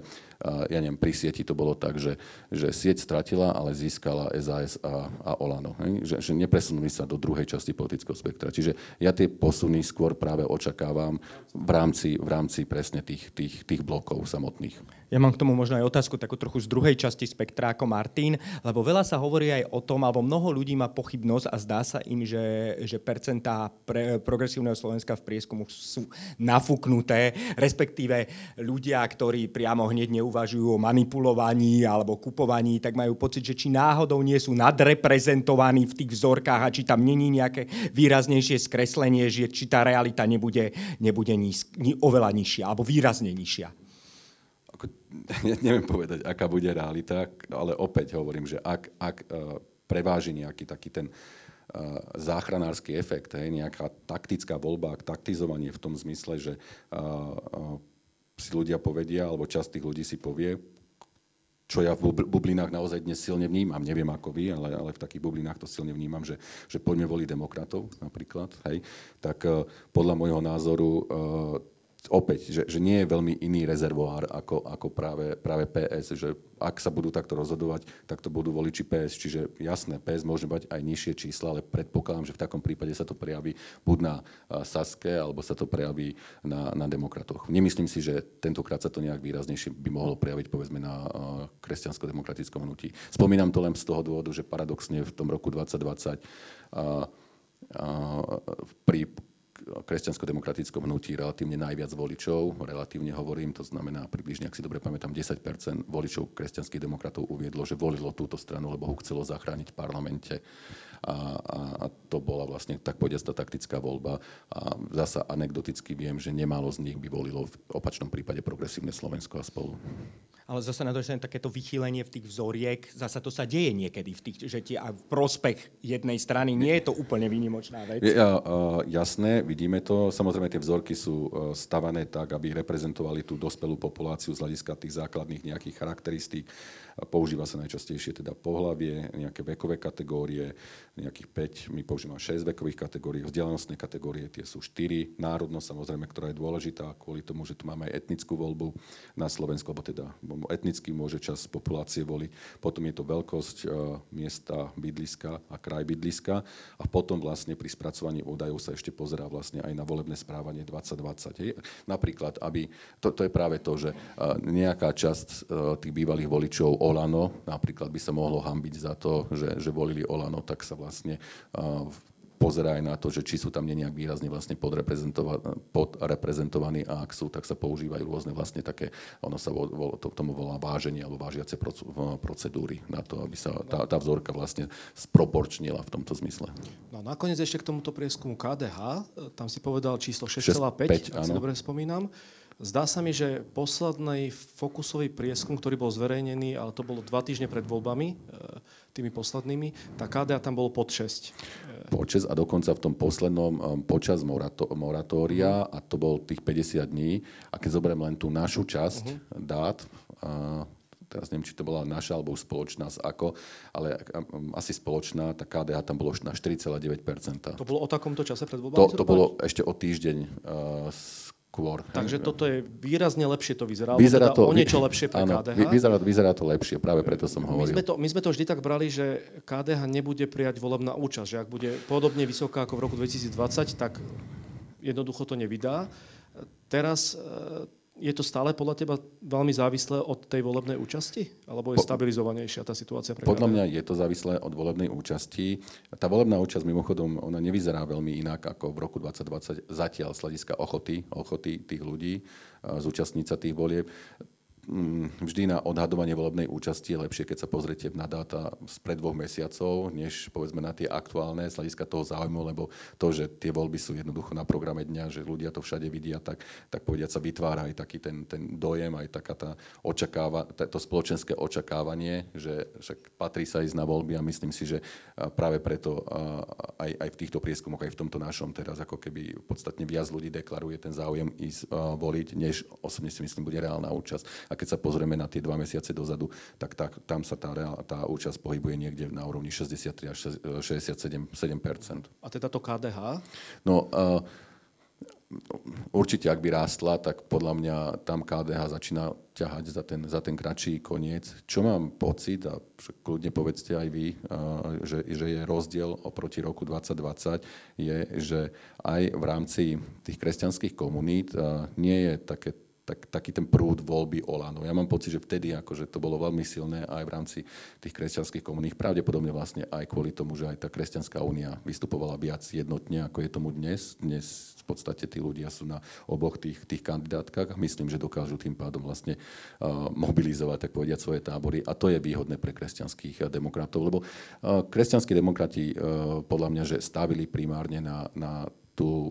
ja neviem, pri sieti to bolo tak, že, že sieť stratila, ale získala SAS a, a Olano. Že, že nepresunuli sa do druhej časti politického spektra. Čiže ja tie posuny skôr práve očakávam v rámci, v rámci presne tých, tých, tých blokov samotných. Ja mám k tomu možno aj otázku takú trochu z druhej časti spektra ako Martin, lebo veľa sa hovorí aj o tom, alebo mnoho ľudí má pochybnosť a zdá sa im, že, že percentá pre, progresívneho Slovenska v prieskumu sú nafúknuté, respektíve ľudia, ktorí priamo hneď neuvažujú o manipulovaní alebo kupovaní, tak majú pocit, že či náhodou nie sú nadreprezentovaní v tých vzorkách a či tam není nejaké výraznejšie skreslenie, že či tá realita nebude, nebude nízk, oveľa nižšia alebo výrazne nižšia ako, [LAUGHS] neviem povedať, aká bude realita, ale opäť hovorím, že ak, ak uh, preváži nejaký taký ten uh, záchranársky efekt, hej, nejaká taktická voľba, taktizovanie v tom zmysle, že uh, si ľudia povedia, alebo časť tých ľudí si povie, čo ja v bublinách naozaj dnes silne vnímam. Neviem ako vy, ale, ale v takých bublinách to silne vnímam, že, že poďme voliť demokratov napríklad. Hej. Tak uh, podľa môjho názoru uh, opäť, že, že nie je veľmi iný rezervoár ako, ako práve, práve PS, že ak sa budú takto rozhodovať, tak to budú voliči PS. Čiže jasné, PS môže mať aj nižšie čísla, ale predpokladám, že v takom prípade sa to prejaví buď na Saske, alebo sa to prejaví na, na demokratoch. Nemyslím si, že tentokrát sa to nejak výraznejšie by mohlo prejaviť povedzme na kresťansko-demokratickom hnutí. Spomínam to len z toho dôvodu, že paradoxne v tom roku 2020 a, a, pri kresťansko-demokratickom hnutí relatívne najviac voličov, relatívne hovorím, to znamená približne, ak si dobre pamätám, 10% voličov kresťanských demokratov uviedlo, že volilo túto stranu, lebo ho chcelo zachrániť v parlamente. A, a, a to bola vlastne, tak povediať, tá taktická voľba. A zasa anekdoticky viem, že nemalo z nich by volilo v opačnom prípade progresívne Slovensko a spolu ale zase na to, že takéto vychýlenie v tých vzoriek, zase to sa deje niekedy, v tých, že tie, a v prospech jednej strany nie je to úplne výnimočná vec. Uh, jasné, vidíme to. Samozrejme, tie vzorky sú uh, stavané tak, aby reprezentovali tú dospelú populáciu z hľadiska tých základných nejakých charakteristík. Používa sa najčastejšie teda pohlavie, nejaké vekové kategórie, nejakých 5, my používame 6 vekových kategórií, vzdelanostné kategórie, tie sú 4, národnosť samozrejme, ktorá je dôležitá kvôli tomu, že tu máme aj etnickú voľbu na Slovensku, alebo teda etnicky môže čas populácie voliť. Potom je to veľkosť e, miesta bydliska a kraj bydliska a potom vlastne pri spracovaní údajov sa ešte pozerá vlastne aj na volebné správanie 2020. Hej. Napríklad, aby, to, to je práve to, že e, nejaká časť e, tých bývalých voličov Olano, napríklad by sa mohlo hambiť za to, že, že volili Olano, tak sa vlastne pozerá aj na to, že či sú tam nejak výrazne vlastne podreprezentovaní a ak sú, tak sa používajú rôzne vlastne také, ono sa vo, vo, to, tomu volá váženie alebo vážiace procedúry na to, aby sa tá, tá vzorka vlastne sproporčnila v tomto zmysle. No nakoniec ešte k tomuto prieskumu KDH, tam si povedal číslo 6,5, ak si dobre spomínam. Zdá sa mi, že posledný fokusový prieskum, ktorý bol zverejnený, ale to bolo dva týždne pred voľbami, e, tými poslednými, tá KDA tam bolo pod 6. Pod 6 a dokonca v tom poslednom um, počas morato- moratória, uh-huh. a to bol tých 50 dní, a keď zoberiem len tú našu časť uh-huh. dát, a teraz neviem, či to bola naša alebo spoločná z ako, ale um, asi spoločná, tá KDH tam bolo už na 4,9%. To bolo o takomto čase pred voľbami? To, to bolo ešte o týždeň uh, skôr. Takže toto je výrazne lepšie to vyzerá, vyzerá teda to, o niečo lepšie pre áno, KDH. Vyzerá, vyzerá to lepšie, práve preto som hovoril. My sme, to, my sme to vždy tak brali, že KDH nebude prijať volebná účasť, že ak bude podobne vysoká ako v roku 2020, tak jednoducho to nevydá. Teraz je to stále podľa teba veľmi závislé od tej volebnej účasti? Alebo je stabilizovanejšia tá situácia? Pre podľa mňa je to závislé od volebnej účasti. Tá volebná účasť mimochodom, ona nevyzerá veľmi inak ako v roku 2020 zatiaľ z hľadiska ochoty, ochoty tých ľudí zúčastniť sa tých volieb. Mm, vždy na odhadovanie volebnej účasti je lepšie, keď sa pozriete na dáta spred dvoch mesiacov, než povedzme na tie aktuálne z hľadiska toho záujmu, lebo to, že tie voľby sú jednoducho na programe dňa, že ľudia to všade vidia, tak, tak povediať sa vytvára aj taký ten, ten dojem, aj taká tá očakáva, to spoločenské očakávanie, že však patrí sa ísť na voľby a myslím si, že práve preto aj, aj v týchto prieskumoch, aj v tomto našom teraz ako keby podstatne viac ľudí deklaruje ten záujem ísť voliť, než osobne si myslím bude reálna účasť. A keď sa pozrieme na tie dva mesiace dozadu, tak tá, tam sa tá, tá účasť pohybuje niekde na úrovni 63 až 67% A teda to KDH? No, uh, určite, ak by rástla, tak podľa mňa tam KDH začína ťahať za ten, za ten kratší koniec. Čo mám pocit, a kľudne povedzte aj vy, že, že je rozdiel oproti roku 2020, je, že aj v rámci tých kresťanských komunít nie je také tak, taký ten prúd voľby Olano. Ja mám pocit, že vtedy akože to bolo veľmi silné aj v rámci tých kresťanských komunít. Pravdepodobne vlastne aj kvôli tomu, že aj tá kresťanská únia vystupovala viac jednotne, ako je tomu dnes. Dnes v podstate tí ľudia sú na oboch tých, tých kandidátkach myslím, že dokážu tým pádom vlastne uh, mobilizovať, tak povediať, svoje tábory. A to je výhodné pre kresťanských demokratov, lebo uh, kresťanskí demokrati uh, podľa mňa, že stavili primárne na, na tú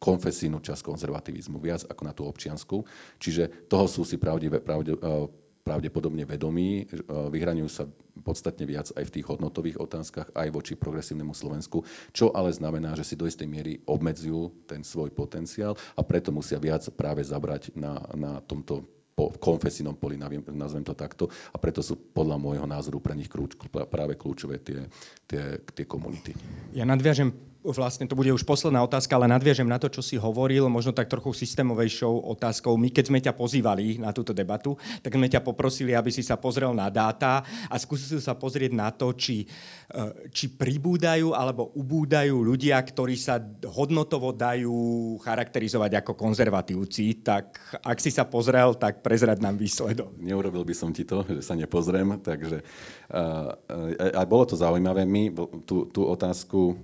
konfesijnú časť konzervativizmu, viac ako na tú občianskú. Čiže toho sú si pravdive, pravde, eh, pravdepodobne vedomí, eh, vyhraňujú sa podstatne viac aj v tých hodnotových otázkach, aj voči progresívnemu Slovensku, čo ale znamená, že si do istej miery obmedzujú ten svoj potenciál a preto musia viac práve zabrať na, na tomto po konfesijnom poli, nazvem to takto, a preto sú podľa môjho názoru pre nich práve kľúčové tie, tie, tie komunity. Ja nadviažem vlastne to bude už posledná otázka, ale nadviažem na to, čo si hovoril, možno tak trochu systémovejšou otázkou. My, keď sme ťa pozývali na túto debatu, tak sme ťa poprosili, aby si sa pozrel na dáta a skúsil sa pozrieť na to, či, e, či pribúdajú alebo ubúdajú ľudia, ktorí sa hodnotovo dajú charakterizovať ako konzervatívci. Tak ak si sa pozrel, tak prezrad nám výsledok. Neurobil by som ti to, že sa nepozriem, takže uh, uh, a bolo to zaujímavé. My tú, tú otázku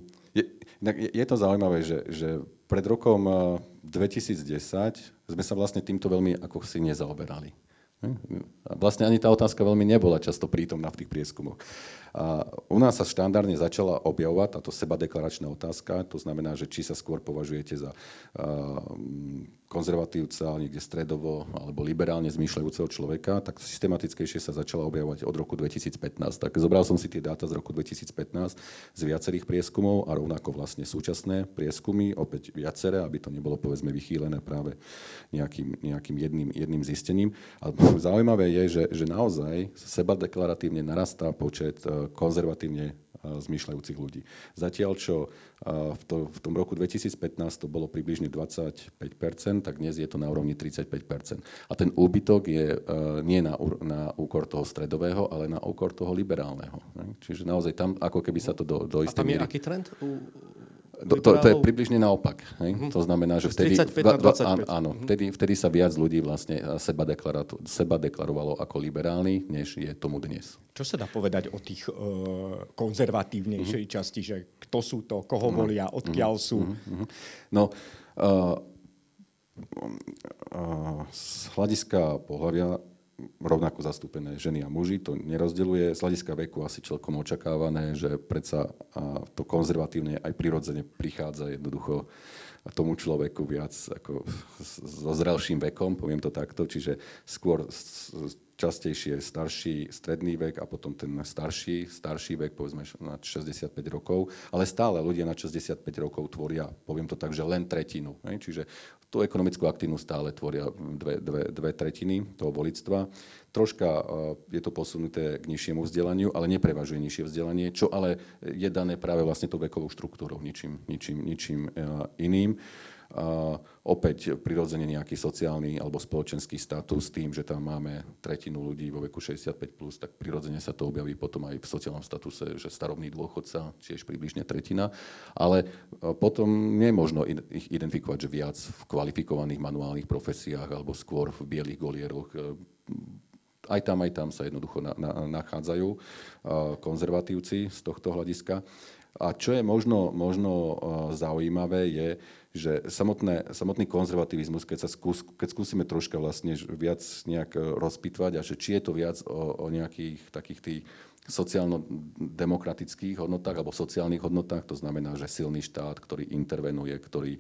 je to zaujímavé, že, že pred rokom 2010 eh, sme sa vlastne týmto veľmi ako si nezaoberali. Hm? Vlastne ani tá otázka veľmi nebola často prítomná v tých prieskumoch. A u nás sa štandardne začala objavovať táto sebadeklaračná otázka, to znamená, že či sa skôr považujete za konzervatívca, niekde stredovo alebo liberálne zmýšľajúceho človeka, tak systematickejšie sa začala objavovať od roku 2015. Tak zobral som si tie dáta z roku 2015 z viacerých prieskumov a rovnako vlastne súčasné prieskumy, opäť viaceré, aby to nebolo povedzme vychýlené práve nejakým, nejakým jedným, jedným zistením. A zaujímavé je, že, že naozaj seba deklaratívne narastá počet e, konzervatívne zmýšľajúcich ľudí. Zatiaľ, čo v, to, v tom roku 2015 to bolo približne 25%, tak dnes je to na úrovni 35%. A ten úbytok je nie na, na úkor toho stredového, ale na úkor toho liberálneho. Čiže naozaj tam, ako keby sa to do, do istej A tam je aký trend? U to, to, to je približne naopak. Hej? Mm-hmm. To znamená, že vtedy, 35 dva, áno, mm-hmm. vtedy, vtedy sa viac ľudí vlastne seba, seba deklarovalo ako liberálny, než je tomu dnes. Čo sa dá povedať o tých uh, konzervatívnejšej mm-hmm. časti, že kto sú to, koho mm-hmm. volia, odkiaľ mm-hmm. sú? Mm-hmm. No, uh, uh, z hľadiska pohľavia rovnako zastúpené ženy a muži, to nerozdeluje. Z hľadiska veku asi celkom očakávané, že predsa to konzervatívne aj prirodzene prichádza jednoducho tomu človeku viac ako so zrelším vekom, poviem to takto, čiže skôr častejšie starší stredný vek a potom ten starší, starší vek, povedzme na 65 rokov, ale stále ľudia na 65 rokov tvoria, poviem to tak, že len tretinu. Ne? Čiže tú ekonomickú aktívnu stále tvoria dve, dve, dve tretiny toho volictva. Troška je to posunuté k nižšiemu vzdelaniu, ale neprevažuje nižšie vzdelanie, čo ale je dané práve vlastne tou vekovou štruktúrou, ničím, ničím, ničím iným. Opäť prirodzene nejaký sociálny alebo spoločenský status tým, že tam máme tretinu ľudí vo veku 65+, plus, tak prirodzene sa to objaví potom aj v sociálnom statuse, že starobný dôchodca, tiež približne tretina. Ale e, potom nie je možno ich identifikovať, že viac v kvalifikovaných manuálnych profesiách alebo skôr v bielých golieroch e, aj tam, aj tam sa jednoducho na, na, nachádzajú e, konzervatívci z tohto hľadiska. A čo je možno, možno zaujímavé, je, že samotné, samotný konzervativizmus, keď, sa skús, keď skúsime troška vlastne viac nejak e, rozpitvať a že či je to viac o, o nejakých takých tých sociálno-demokratických hodnotách alebo sociálnych hodnotách, to znamená, že silný štát, ktorý intervenuje, ktorý,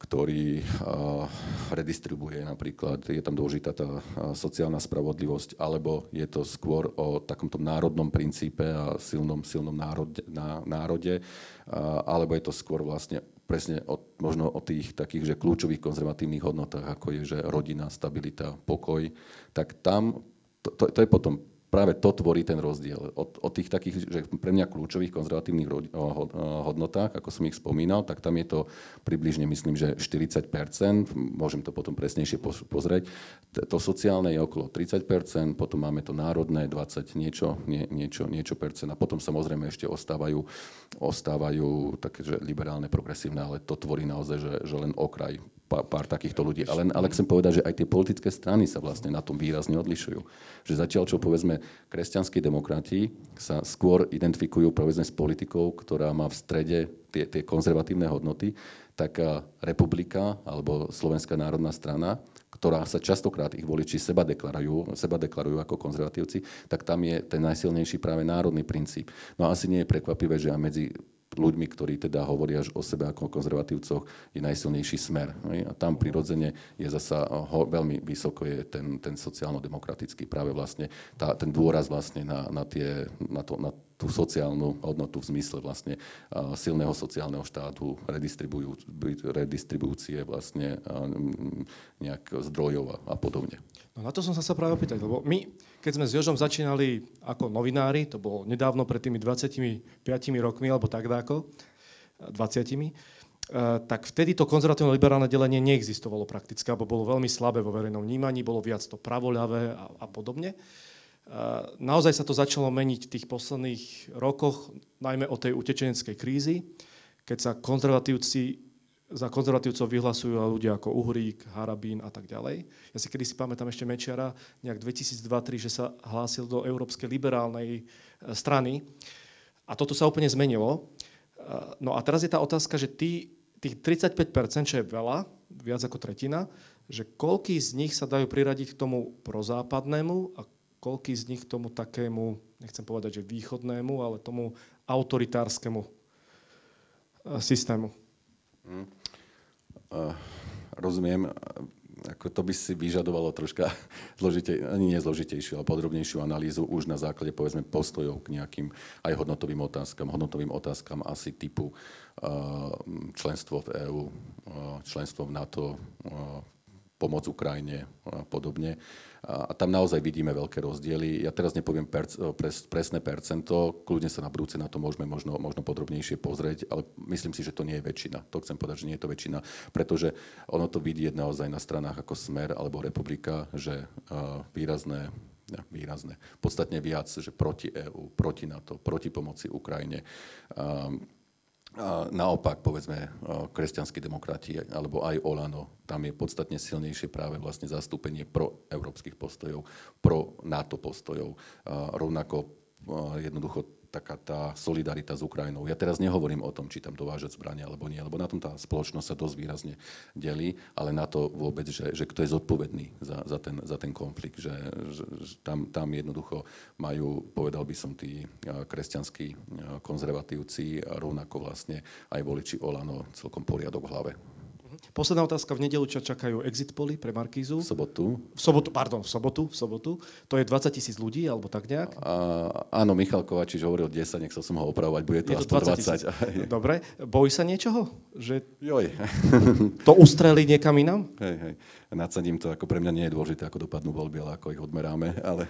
ktorý uh, redistribuje napríklad, je tam dôležitá tá sociálna spravodlivosť, alebo je to skôr o takomto národnom princípe a silnom, silnom národe, na, národe, uh, alebo je to skôr vlastne presne o, možno o tých takých, že kľúčových konzervatívnych hodnotách, ako je, že rodina, stabilita, pokoj, tak tam, to, to, to je potom práve to tvorí ten rozdiel. Od, od tých takých, že pre mňa kľúčových konzervatívnych hodnotách, ako som ich spomínal, tak tam je to približne, myslím, že 40%, môžem to potom presnejšie pozrieť. To sociálne je okolo 30%, potom máme to národné 20 niečo, nie, niečo, niečo percent a potom samozrejme ešte ostávajú, ostávajú také, že liberálne, progresívne, ale to tvorí naozaj, že, že len okraj pár takýchto ľudí. Ale, ale chcem povedať, že aj tie politické strany sa vlastne na tom výrazne odlišujú. Že zatiaľ, čo povedzme kresťanskí demokrati sa skôr identifikujú povedzme s politikou, ktorá má v strede tie, tie konzervatívne hodnoty, tak republika alebo Slovenská národná strana, ktorá sa častokrát ich voliči seba deklarujú, seba deklarujú ako konzervatívci, tak tam je ten najsilnejší práve národný princíp. No a asi nie je prekvapivé, že aj medzi ľuďmi, ktorí teda hovoria o sebe ako konzervatívcoch, je najsilnejší smer. A tam prirodzene je zasa veľmi vysoko je ten, ten sociálno-demokratický práve vlastne, tá, ten dôraz vlastne na, na, tie, na, to, na tú sociálnu hodnotu v zmysle vlastne silného sociálneho štátu, redistribúcie vlastne nejak zdrojov a podobne. No na to som sa sa práve opýtať, lebo my, keď sme s Jožom začínali ako novinári, to bolo nedávno pred tými 25 rokmi, alebo tak dáko, 20 tak vtedy to konzervatívno-liberálne delenie neexistovalo prakticky, alebo bolo veľmi slabé vo verejnom vnímaní, bolo viac to pravoľavé a, a podobne. Naozaj sa to začalo meniť v tých posledných rokoch, najmä o tej utečeneckej krízy, keď sa konzervatívci za konzervatívcov vyhlasujú ľudia ako Uhrík, Harabín a tak ďalej. Ja si kedy si pamätám ešte Mečiara, nejak 2002-2003, že sa hlásil do Európskej liberálnej e, strany. A toto sa úplne zmenilo. E, no a teraz je tá otázka, že tí, tých 35%, čo je veľa, viac ako tretina, že koľký z nich sa dajú priradiť k tomu prozápadnému a koľký z nich tomu takému, nechcem povedať, že východnému, ale tomu autoritárskemu e, systému. Uh, rozumiem, ako to by si vyžadovalo troška [LAUGHS] zložitej, ani nie zložitejšiu, ale podrobnejšiu analýzu už na základe povedzme postojov k nejakým aj hodnotovým otázkam, hodnotovým otázkam asi typu uh, členstvo v EÚ, členstvo v NATO, pomoc Ukrajine a podobne. A tam naozaj vidíme veľké rozdiely. Ja teraz nepoviem perc, pres, presné percento, kľudne sa na budúce na to môžeme možno, možno podrobnejšie pozrieť, ale myslím si, že to nie je väčšina. To chcem povedať, že nie je to väčšina, pretože ono to vidieť naozaj na stranách ako Smer alebo Republika, že uh, výrazné ja, výrazné. Podstatne viac, že proti EÚ, proti NATO, proti pomoci Ukrajine. Um, naopak, povedzme, kresťanskí demokrati alebo aj Olano, tam je podstatne silnejšie práve vlastne zastúpenie pro európskych postojov, pro NATO postojov. Rovnako jednoducho taká tá solidarita s Ukrajinou. Ja teraz nehovorím o tom, či tam dovážať zbrania alebo nie, lebo na tom tá spoločnosť sa dosť výrazne delí, ale na to vôbec, že, že kto je zodpovedný za, za, ten, za ten konflikt, že, že, že tam, tam jednoducho majú, povedal by som, tí kresťanskí konzervatívci rovnako vlastne aj voliči Olano celkom poriadok v hlave. Posledná otázka. V nedelu čo čakajú exit poly pre Markízu? V sobotu. V sobotu, pardon, v sobotu, v sobotu. To je 20 tisíc ľudí, alebo tak nejak? A, áno, Michal Kovačič hovoril 10, nechcel som ho opravovať, bude to, je to 20. 20. [LAUGHS] Dobre. Bojí sa niečoho? Že Joj. [LAUGHS] to ustrelí niekam inám? Hej, hej. Nadsadím to, ako pre mňa nie je dôležité, ako dopadnú voľby, ale ako ich odmeráme, ale...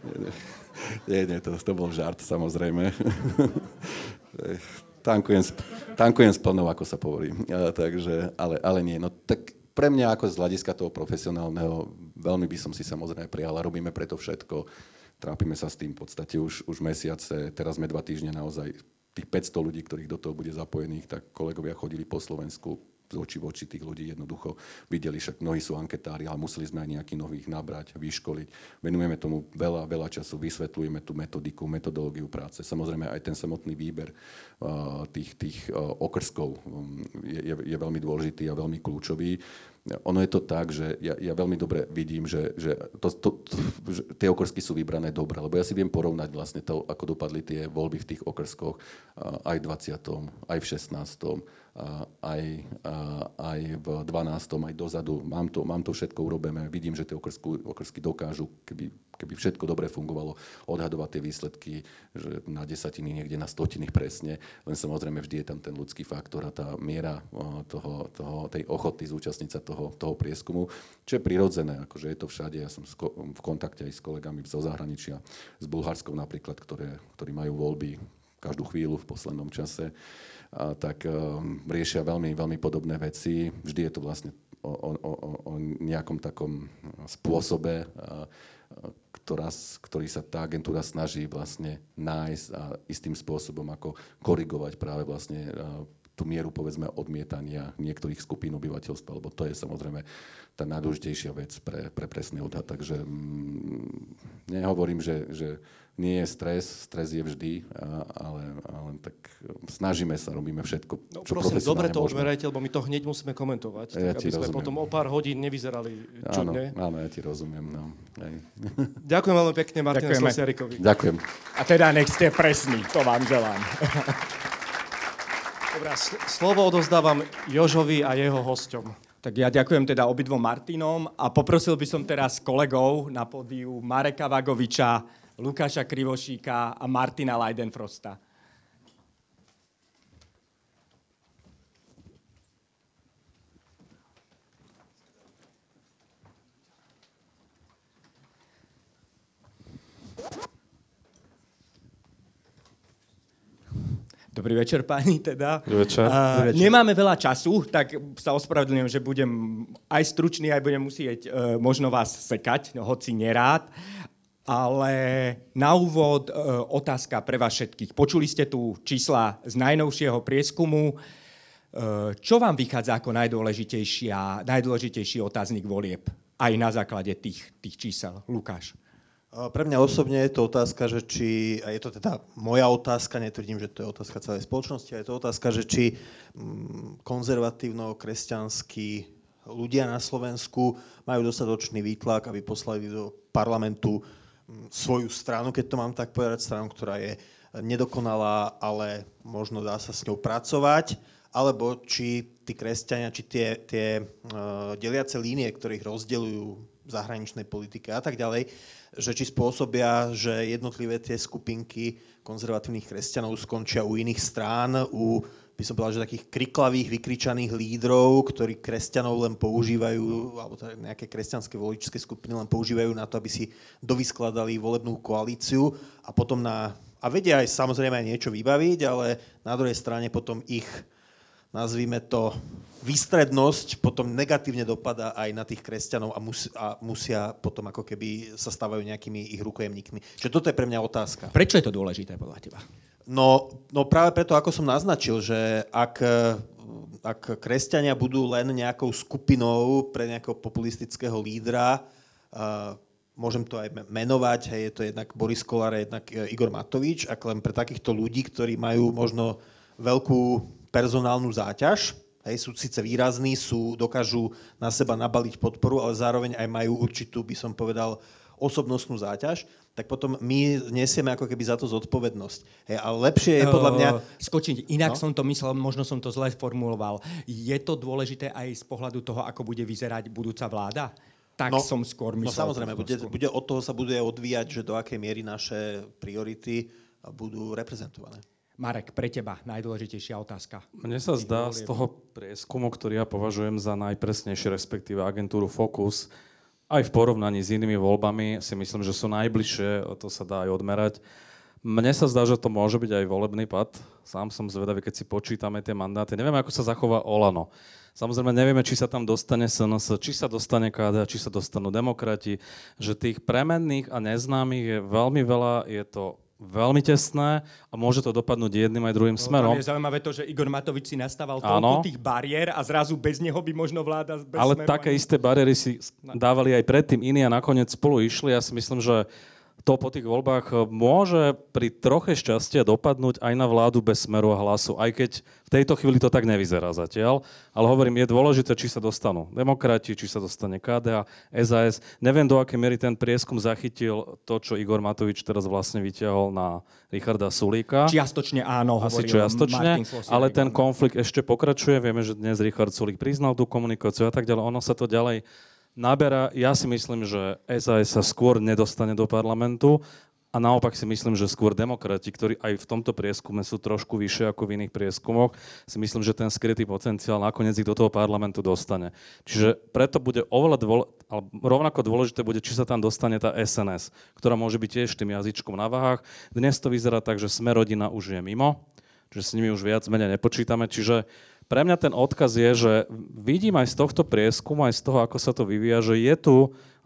[LAUGHS] nie, nie, to, to bol žart, samozrejme tankujem, tankujem s ako sa povorí. takže, ale, ale nie. No tak pre mňa ako z hľadiska toho profesionálneho veľmi by som si samozrejme prijal robíme preto všetko. Trápime sa s tým v podstate už, už mesiace. Teraz sme dva týždne naozaj tých 500 ľudí, ktorých do toho bude zapojených, tak kolegovia chodili po Slovensku, z očí v oči tých ľudí jednoducho videli, však mnohí sú anketári, ale museli sme aj nejakých nových nabrať, vyškoliť. Venujeme tomu veľa, veľa času, vysvetľujeme tú metodiku, metodológiu práce. Samozrejme aj ten samotný výber uh, tých, tých uh, okrskov um, je, je, je veľmi dôležitý a veľmi kľúčový ono je to tak, že ja, ja veľmi dobre vidím, že, že, to, to, to, že tie okrsky sú vybrané dobre, lebo ja si viem porovnať vlastne to, ako dopadli tie voľby v tých okrskoch aj v 20., aj v 16., aj, aj v 12., aj dozadu. Mám to, mám to všetko urobené, vidím, že tie okrsky, okrsky dokážu keby keby všetko dobre fungovalo, odhadovať tie výsledky že na desatiny, niekde na stotiny presne, len samozrejme vždy je tam ten ľudský faktor a tá miera toho, toho, tej ochoty zúčastniť sa toho, toho prieskumu, čo je prirodzené, akože je to všade. Ja som v kontakte aj s kolegami zo zahraničia, s Bulharskou napríklad, ktoré, ktorí majú voľby každú chvíľu v poslednom čase, a tak um, riešia veľmi, veľmi podobné veci. Vždy je to vlastne o, o, o, o nejakom takom spôsobe, ktorá, ktorý sa tá agentúra snaží vlastne nájsť a istým spôsobom ako korigovať práve vlastne tú mieru povedzme odmietania niektorých skupín obyvateľstva, lebo to je samozrejme tá najdôležitejšia vec pre, pre presný odhad. Takže mm, nehovorím, že, že nie je stres, stres je vždy, ale, ale tak snažíme sa, robíme všetko, no, čo prosím, dobre to odmerajte, lebo my to hneď musíme komentovať, ja tak aby sme rozumiem. potom o pár hodín nevyzerali čudne. Áno, áno ja ti rozumiem. No. [LAUGHS] Ďakujem veľmi pekne Martina Slosiarikovi. Ďakujem. A teda nech ste presní, to vám želám. [LAUGHS] Dobrá, slovo odozdávam Jožovi a jeho hosťom. Tak ja ďakujem teda obidvom Martinom a poprosil by som teraz kolegov na pódiu Mareka Vagoviča, Lukáša Krivošíka a Martina Leidenfrosta. Dobrý večer, páni, teda. Dobrý večer. Uh, večer. Nemáme veľa času, tak sa ospravedlňujem, že budem aj stručný, aj budem musieť uh, možno vás sekať, hoci nerád. Ale na úvod e, otázka pre vás všetkých. Počuli ste tu čísla z najnovšieho prieskumu. E, čo vám vychádza ako najdôležitejší otáznik volieb? Aj na základe tých, tých čísel. Lukáš. Pre mňa osobne je to otázka, že či, a je to teda moja otázka, netvrdím, že to je otázka celej spoločnosti, a je to otázka, že či mm, konzervatívno-kresťanskí ľudia na Slovensku majú dostatočný výtlak, aby poslali do parlamentu svoju stranu, keď to mám tak povedať, stranu, ktorá je nedokonalá, ale možno dá sa s ňou pracovať, alebo či tí kresťania, či tie, tie uh, deliace línie, ktorých rozdeľujú v zahraničnej politike a tak ďalej, že či spôsobia, že jednotlivé tie skupinky konzervatívnych kresťanov skončia u iných strán, u by som povedal, že takých kriklavých, vykričaných lídrov, ktorí kresťanov len používajú, alebo teda nejaké kresťanské voličské skupiny len používajú na to, aby si dovyskladali volebnú koalíciu a potom na... A vedia aj samozrejme aj niečo vybaviť, ale na druhej strane potom ich, nazvime to, výstrednosť potom negatívne dopada aj na tých kresťanov a, mus, a musia potom ako keby sa stávajú nejakými ich rukojemníkmi. Čiže toto je pre mňa otázka. Prečo je to dôležité podľa teba? No, no práve preto, ako som naznačil, že ak, ak kresťania budú len nejakou skupinou pre nejakého populistického lídra, uh, môžem to aj menovať, hej, je to jednak Boris Kolár, jednak e, Igor Matovič, ak len pre takýchto ľudí, ktorí majú možno veľkú personálnu záťaž, hej, sú síce výrazní, sú, dokážu na seba nabaliť podporu, ale zároveň aj majú určitú, by som povedal, osobnostnú záťaž, tak potom my nesieme ako keby za to zodpovednosť. Hej, ale lepšie je podľa mňa... Skočiť, inak no? som to myslel, možno som to zle formuloval. Je to dôležité aj z pohľadu toho, ako bude vyzerať budúca vláda? Tak no, som skôr no myslel. No samozrejme, bude, bude, od toho sa bude odvíjať, že do akej miery naše priority budú reprezentované. Marek, pre teba najdôležitejšia otázka. Mne sa zdá z toho prieskumu, ktorý ja považujem za najpresnejší, respektíve agentúru Focus, aj v porovnaní s inými voľbami si myslím, že sú najbližšie, to sa dá aj odmerať. Mne sa zdá, že to môže byť aj volebný pad. Sám som zvedavý, keď si počítame tie mandáty. Nevieme, ako sa zachová Olano. Samozrejme, nevieme, či sa tam dostane SNS, či sa dostane KD, či sa dostanú demokrati. Že tých premenných a neznámych je veľmi veľa. Je to veľmi tesné a môže to dopadnúť jedným aj druhým no, smerom. je zaujímavé to, že Igor Matovič si nastával toľko tých bariér a zrazu bez neho by možno vláda bez Ale také isté bariéry si dávali aj predtým iní a nakoniec spolu išli. Ja si myslím, že to po tých voľbách eh, môže pri troche šťastia dopadnúť aj na vládu bez smeru a hlasu, aj keď v tejto chvíli to tak nevyzerá zatiaľ. Ale hovorím, je dôležité, či sa dostanú demokrati, či sa dostane KDA, SAS. Neviem, do akej miery ten prieskum zachytil to, čo Igor Matovič teraz vlastne vyťahol na Richarda Sulíka. Čiastočne áno, Asi čiastočne, ale ten konflikt ešte pokračuje. Vieme, že dnes Richard Sulík priznal tú komunikáciu a tak ďalej. Ono sa to ďalej naberá, ja si myslím, že SAS sa skôr nedostane do parlamentu a naopak si myslím, že skôr demokrati, ktorí aj v tomto prieskume sú trošku vyššie ako v iných prieskumoch, si myslím, že ten skrytý potenciál nakoniec ich do toho parlamentu dostane. Čiže preto bude oveľa dôle, ale rovnako dôležité bude, či sa tam dostane tá SNS, ktorá môže byť tiež tým jazyčkom na váhách. Dnes to vyzerá tak, že sme rodina už je mimo, že s nimi už viac menej nepočítame, čiže pre mňa ten odkaz je, že vidím aj z tohto prieskumu, aj z toho, ako sa to vyvíja, že je tu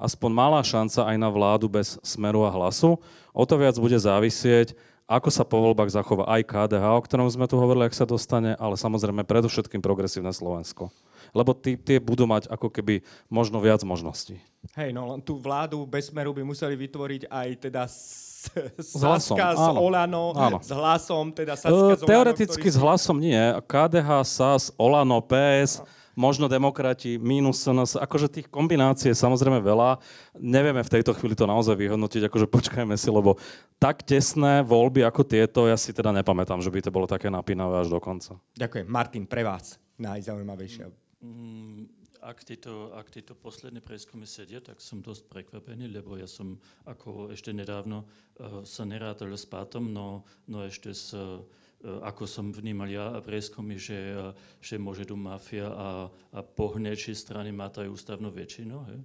aspoň malá šanca aj na vládu bez smeru a hlasu. O to viac bude závisieť, ako sa po voľbách zachová aj KDH, o ktorom sme tu hovorili, ak sa dostane, ale samozrejme predovšetkým progresívne Slovensko. Lebo tí, tie budú mať ako keby možno viac možností. Hej, no len tú vládu bez smeru by museli vytvoriť aj teda s hlasom, Saska s Olano, áno. s hlasom, teda Saska Uh, s Olano, teoreticky ktorý... s hlasom nie. KDH, SAS, Olano, PS, možno demokrati, minus SNS, akože tých kombinácií je samozrejme veľa. Nevieme v tejto chvíli to naozaj vyhodnotiť, akože počkajme si, lebo tak tesné voľby ako tieto, ja si teda nepamätám, že by to bolo také napínavé až do konca. Ďakujem. Martin, pre vás najzaujímavejšia. Mm, ak tieto, ak tieto posledné prieskumy sedia, tak som dosť prekvapený, lebo ja som ako ešte nedávno uh, sa nerátal s pátom, no, no ešte s, uh, ako som vnímal ja prieskumy, že, uh, že môže tu mafia a, a pohnečie strany mátajú ústavnú väčšinu. He?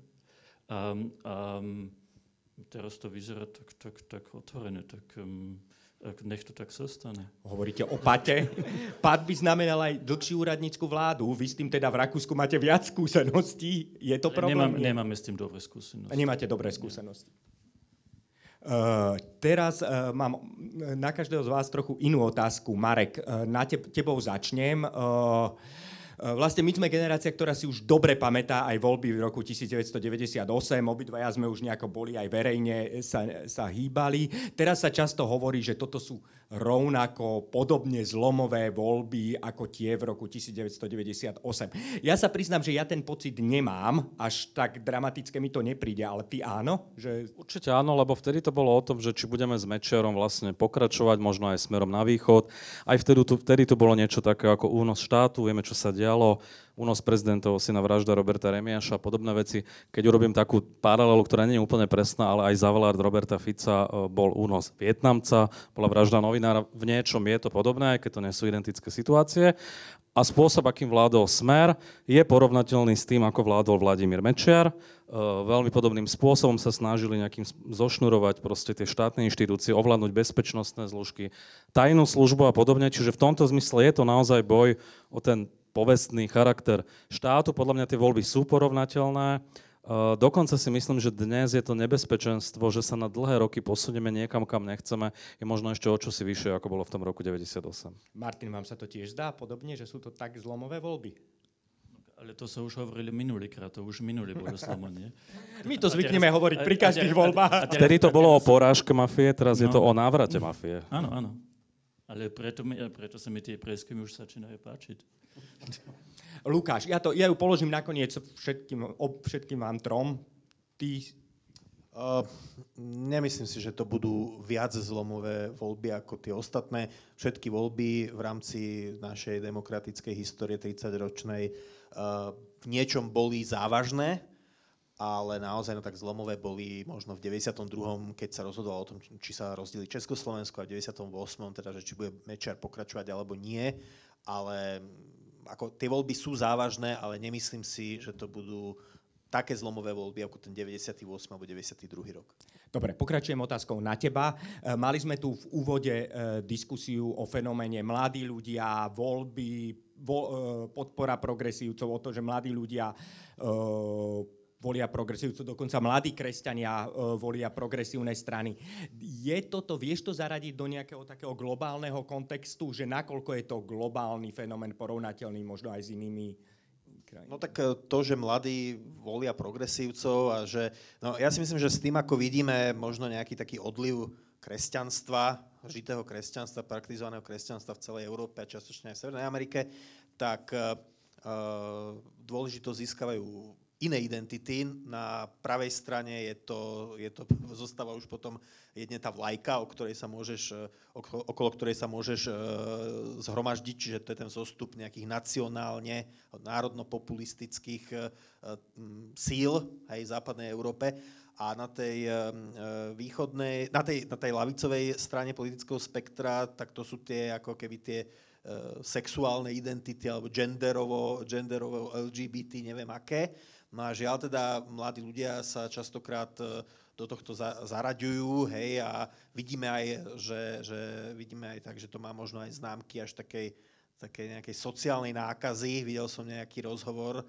A, a teraz to vyzerá tak, tak, tak otvorené, tak um, nech to tak zostane. Hovoríte o pate. Pat by znamenal aj dlhšiu úradnícku vládu. Vy s tým teda v Rakúsku máte viac skúseností. Je to problém? Nemám, nemáme s tým dobré skúsenosti. Nemáte dobré skúsenosti. Uh, teraz uh, mám na každého z vás trochu inú otázku. Marek, uh, na te- tebou začnem. Uh, Vlastne my sme generácia, ktorá si už dobre pamätá aj voľby v roku 1998. Obidvaja sme už nejako boli aj verejne sa, sa hýbali. Teraz sa často hovorí, že toto sú rovnako podobne zlomové voľby ako tie v roku 1998. Ja sa priznám, že ja ten pocit nemám, až tak dramatické mi to nepríde, ale ty áno? Že... Určite áno, lebo vtedy to bolo o tom, že či budeme s Mečiarom vlastne pokračovať, možno aj smerom na východ. Aj vtedy vtedy tu bolo niečo také ako únos štátu, vieme, čo sa dialo, únos prezidentov, syna vražda Roberta Remiaša a podobné veci. Keď urobím takú paralelu, ktorá nie je úplne presná, ale aj Zavalard Roberta Fica e, bol únos Vietnamca, bola vražda novinára. V niečom je to podobné, aj keď to nie sú identické situácie. A spôsob, akým vládol Smer, je porovnateľný s tým, ako vládol Vladimír Mečiar. E, veľmi podobným spôsobom sa snažili nejakým zošnurovať proste tie štátne inštitúcie, ovládnuť bezpečnostné zložky, tajnú službu a podobne. Čiže v tomto zmysle je to naozaj boj o ten povestný charakter štátu. Podľa mňa tie voľby sú porovnateľné. Dokonca si myslím, že dnes je to nebezpečenstvo, že sa na dlhé roky posunieme niekam, kam nechceme, je možno ešte o čosi vyššie, ako bolo v tom roku 98. Martin, vám sa to tiež zdá podobne, že sú to tak zlomové voľby? Ale to sa už hovorili minulýkrát, to už minulý bol slomo, nie? [LAUGHS] My to zvykneme hovoriť pri každých voľbách. Vtedy to bolo o porážke mafie, teraz je to o návrate mafie. Áno, áno. Ale preto, mi, preto sa mi tie prieskumy už začínajú páčiť. Lukáš, ja, to, ja ju položím nakoniec všetkým, ob, všetkým vám trom. Ty... Uh, nemyslím si, že to budú viac zlomové voľby ako tie ostatné. Všetky voľby v rámci našej demokratickej histórie 30-ročnej uh, v niečom boli závažné, ale naozaj no tak zlomové boli možno v 92., keď sa rozhodovalo o tom, či sa rozdeli Československo a v 98., teda, že či bude Mečiar pokračovať alebo nie, ale ako tie voľby sú závažné, ale nemyslím si, že to budú také zlomové voľby ako ten 98 alebo 92 rok. Dobre, pokračujem otázkou na teba. E, mali sme tu v úvode e, diskusiu o fenoméne mladí ľudia, voľby, vo, e, podpora progresívcov, o to, že mladí ľudia volia progresívcov, dokonca mladí kresťania volia progresívne strany. Je toto, vieš to zaradiť do nejakého takého globálneho kontextu, že nakoľko je to globálny fenomén porovnateľný možno aj s inými krajinami? No tak to, že mladí volia progresívcov a že... No ja si myslím, že s tým, ako vidíme možno nejaký taký odliv kresťanstva, žitého kresťanstva, praktizovaného kresťanstva v celej Európe a častočne aj v Severnej Amerike, tak uh, dôležitosť získavajú iné identity. Na pravej strane je to, je to, zostáva už potom jedne tá vlajka, o ktorej sa môžeš, okolo ktorej sa môžeš e, zhromaždiť, čiže to je ten zostup nejakých nacionálne, národno-populistických e, síl aj v západnej Európe. A na tej e, východnej, na tej, na tej lavicovej strane politického spektra, tak to sú tie ako keby tie sexuálne identity alebo genderovo, genderovo LGBT, neviem aké. No a žiaľ teda mladí ľudia sa častokrát e, do tohto zaraďujú, hej, a vidíme aj, že, že vidíme aj tak, že to má možno aj známky až takej, takej nejakej sociálnej nákazy. Videl som nejaký rozhovor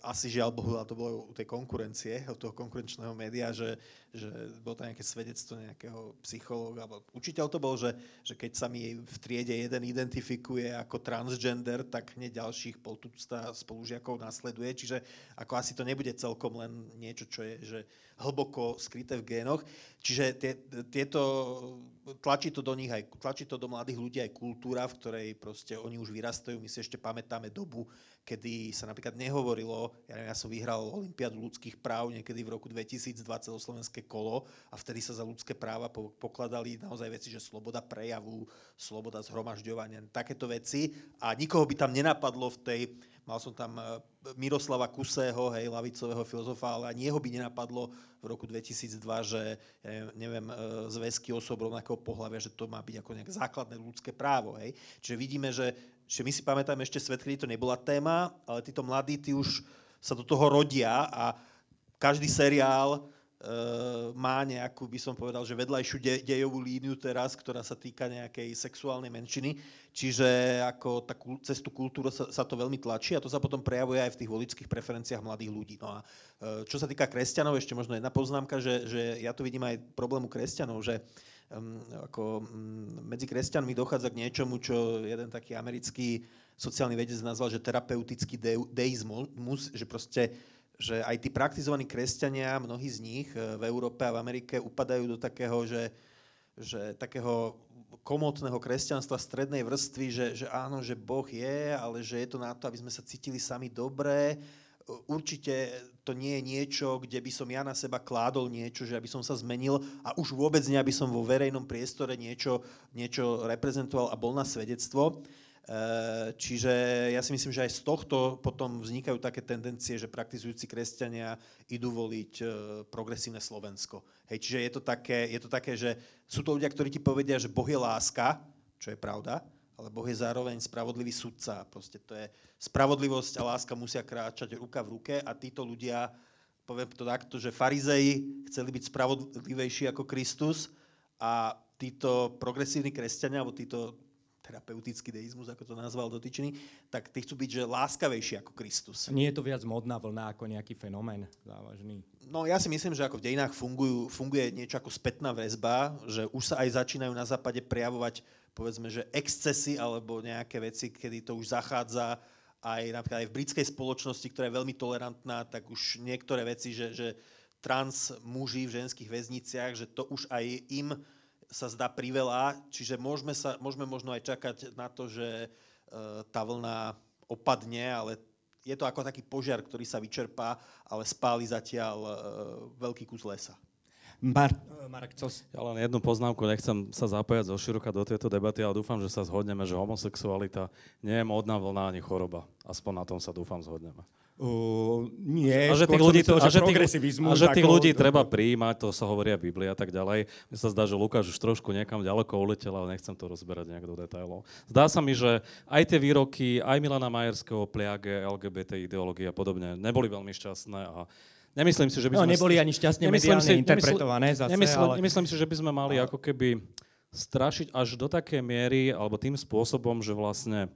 asi žiaľ Bohu, ale to bolo u tej konkurencie, u toho konkurenčného média, že, že bolo to nejaké svedectvo nejakého psychológa, alebo učiteľ to bol, že, že keď sa mi v triede jeden identifikuje ako transgender, tak hneď ďalších poltústa spolužiakov nasleduje, čiže ako asi to nebude celkom len niečo, čo je že hlboko skryté v génoch. Čiže tie, tieto, tlačí to do nich aj, tlačí to do mladých ľudí aj kultúra, v ktorej proste oni už vyrastajú. My si ešte pamätáme dobu, kedy sa napríklad nehovorilo, ja, neviem, ja som vyhral Olympiádu ľudských práv niekedy v roku 2020 slovenské kolo a vtedy sa za ľudské práva pokladali naozaj veci, že sloboda prejavu, sloboda zhromažďovania, takéto veci a nikoho by tam nenapadlo v tej, mal som tam e, Miroslava Kusého, hej, lavicového filozofa, ale ani jeho by nenapadlo v roku 2002, že ja neviem, e, zväzky osob rovnakého pohľavia, že to má byť ako nejaké základné ľudské právo. Hej. Čiže vidíme, že že my si pamätáme ešte svet, kedy to nebola téma, ale títo mladí, tí už sa do toho rodia a každý seriál má nejakú, by som povedal, že vedľajšiu de- dejovú líniu teraz, ktorá sa týka nejakej sexuálnej menšiny. Čiže ako tá, cez tú kultúru sa, sa to veľmi tlačí a to sa potom prejavuje aj v tých volických preferenciách mladých ľudí. No a e, čo sa týka kresťanov, ešte možno jedna poznámka, že, že ja tu vidím aj problému kresťanov, že um, ako um, medzi kresťanmi dochádza k niečomu, čo jeden taký americký sociálny vedec nazval, že terapeutický de- deizmus, že proste že aj tí praktizovaní kresťania, mnohí z nich e, v Európe a v Amerike upadajú do takého, že, že takého komotného kresťanstva strednej vrstvy, že, že áno, že Boh je, ale že je to na to, aby sme sa cítili sami dobre, určite to nie je niečo, kde by som ja na seba kládol niečo, že aby som sa zmenil a už vôbec nie, aby som vo verejnom priestore niečo, niečo reprezentoval a bol na svedectvo. E, čiže ja si myslím, že aj z tohto potom vznikajú také tendencie, že praktizujúci kresťania idú voliť e, progresívne Slovensko. Hej, čiže je to, také, je to také, že sú to ľudia, ktorí ti povedia, že Boh je láska, čo je pravda, ale Boh je zároveň spravodlivý sudca. Proste to je spravodlivosť a láska musia kráčať ruka v ruke a títo ľudia, poviem to takto, že farizeji chceli byť spravodlivejší ako Kristus a títo progresívni kresťania, alebo títo terapeutický deizmus, ako to nazval dotyčný, tak tí chcú byť že láskavejší ako Kristus. Nie je to viac modná vlna ako nejaký fenomén závažný? No ja si myslím, že ako v dejinách fungujú, funguje niečo ako spätná väzba, že už sa aj začínajú na západe prejavovať povedzme, že excesy alebo nejaké veci, kedy to už zachádza aj napríklad aj v britskej spoločnosti, ktorá je veľmi tolerantná, tak už niektoré veci, že, že trans muži v ženských väzniciach, že to už aj im sa zdá priveľa, čiže môžeme, sa, môžeme možno aj čakať na to, že uh, tá vlna opadne, ale je to ako taký požiar, ktorý sa vyčerpá, ale spáli zatiaľ uh, veľký kus lesa. Mar- Marek, co... Ja len jednu poznámku, nechcem sa zapájať zo široka do tejto debaty, ale dúfam, že sa zhodneme, že homosexualita nie je módna vlna ani choroba. Aspoň na tom sa dúfam zhodneme. Uh, nie, a že tých ľudí, to, a že tých, a že tých ľudí treba prijímať, to sa hovorí v Biblii a tak ďalej. Mne sa zdá, že Lukáš už trošku niekam ďaleko uletel, ale nechcem to rozberať nejak do detailov. Zdá sa mi, že aj tie výroky, aj Milana Majerského, pliage, LGBT ideológie a podobne, neboli veľmi šťastné a Nemyslím si, že by no, sme... No, neboli ani šťastne mediálne si, interpretované zase, nemyslím, ale... nemyslím si, že by sme mali ako keby strašiť až do takej miery, alebo tým spôsobom, že vlastne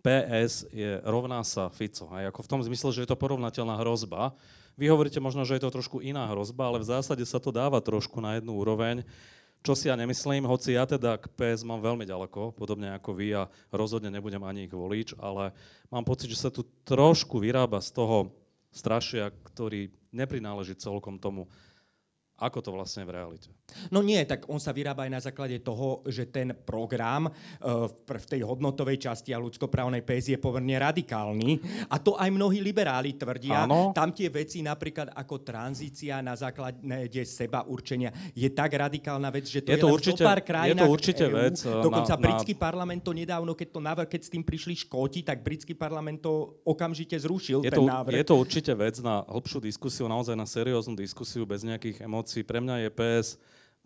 PS je rovná sa Fico. Aj ako v tom zmysle, že je to porovnateľná hrozba. Vy hovoríte možno, že je to trošku iná hrozba, ale v zásade sa to dáva trošku na jednu úroveň. Čo si ja nemyslím, hoci ja teda k PS mám veľmi ďaleko, podobne ako vy a rozhodne nebudem ani ich volič, ale mám pocit, že sa tu trošku vyrába z toho strašia, ktorý neprináleží celkom tomu ako to vlastne v realite. No nie, tak on sa vyrába aj na základe toho, že ten program uh, v tej hodnotovej časti a ľudskoprávnej PS je pomerne radikálny. A to aj mnohí liberáli tvrdia. Áno. Tam tie veci napríklad ako tranzícia na základe seba určenia je tak radikálna vec, že to je, Je to určite- pár je to určite EU. vec, eh, Dokonca na- na- britský parlament to nedávno, keď, to navrh, keď s tým prišli Škóti, tak britský parlament to okamžite zrušil, Je ten to, návrh. je to určite vec na hĺbšiu diskusiu, naozaj na serióznu diskusiu bez nejakých emócií. Pre mňa je PS,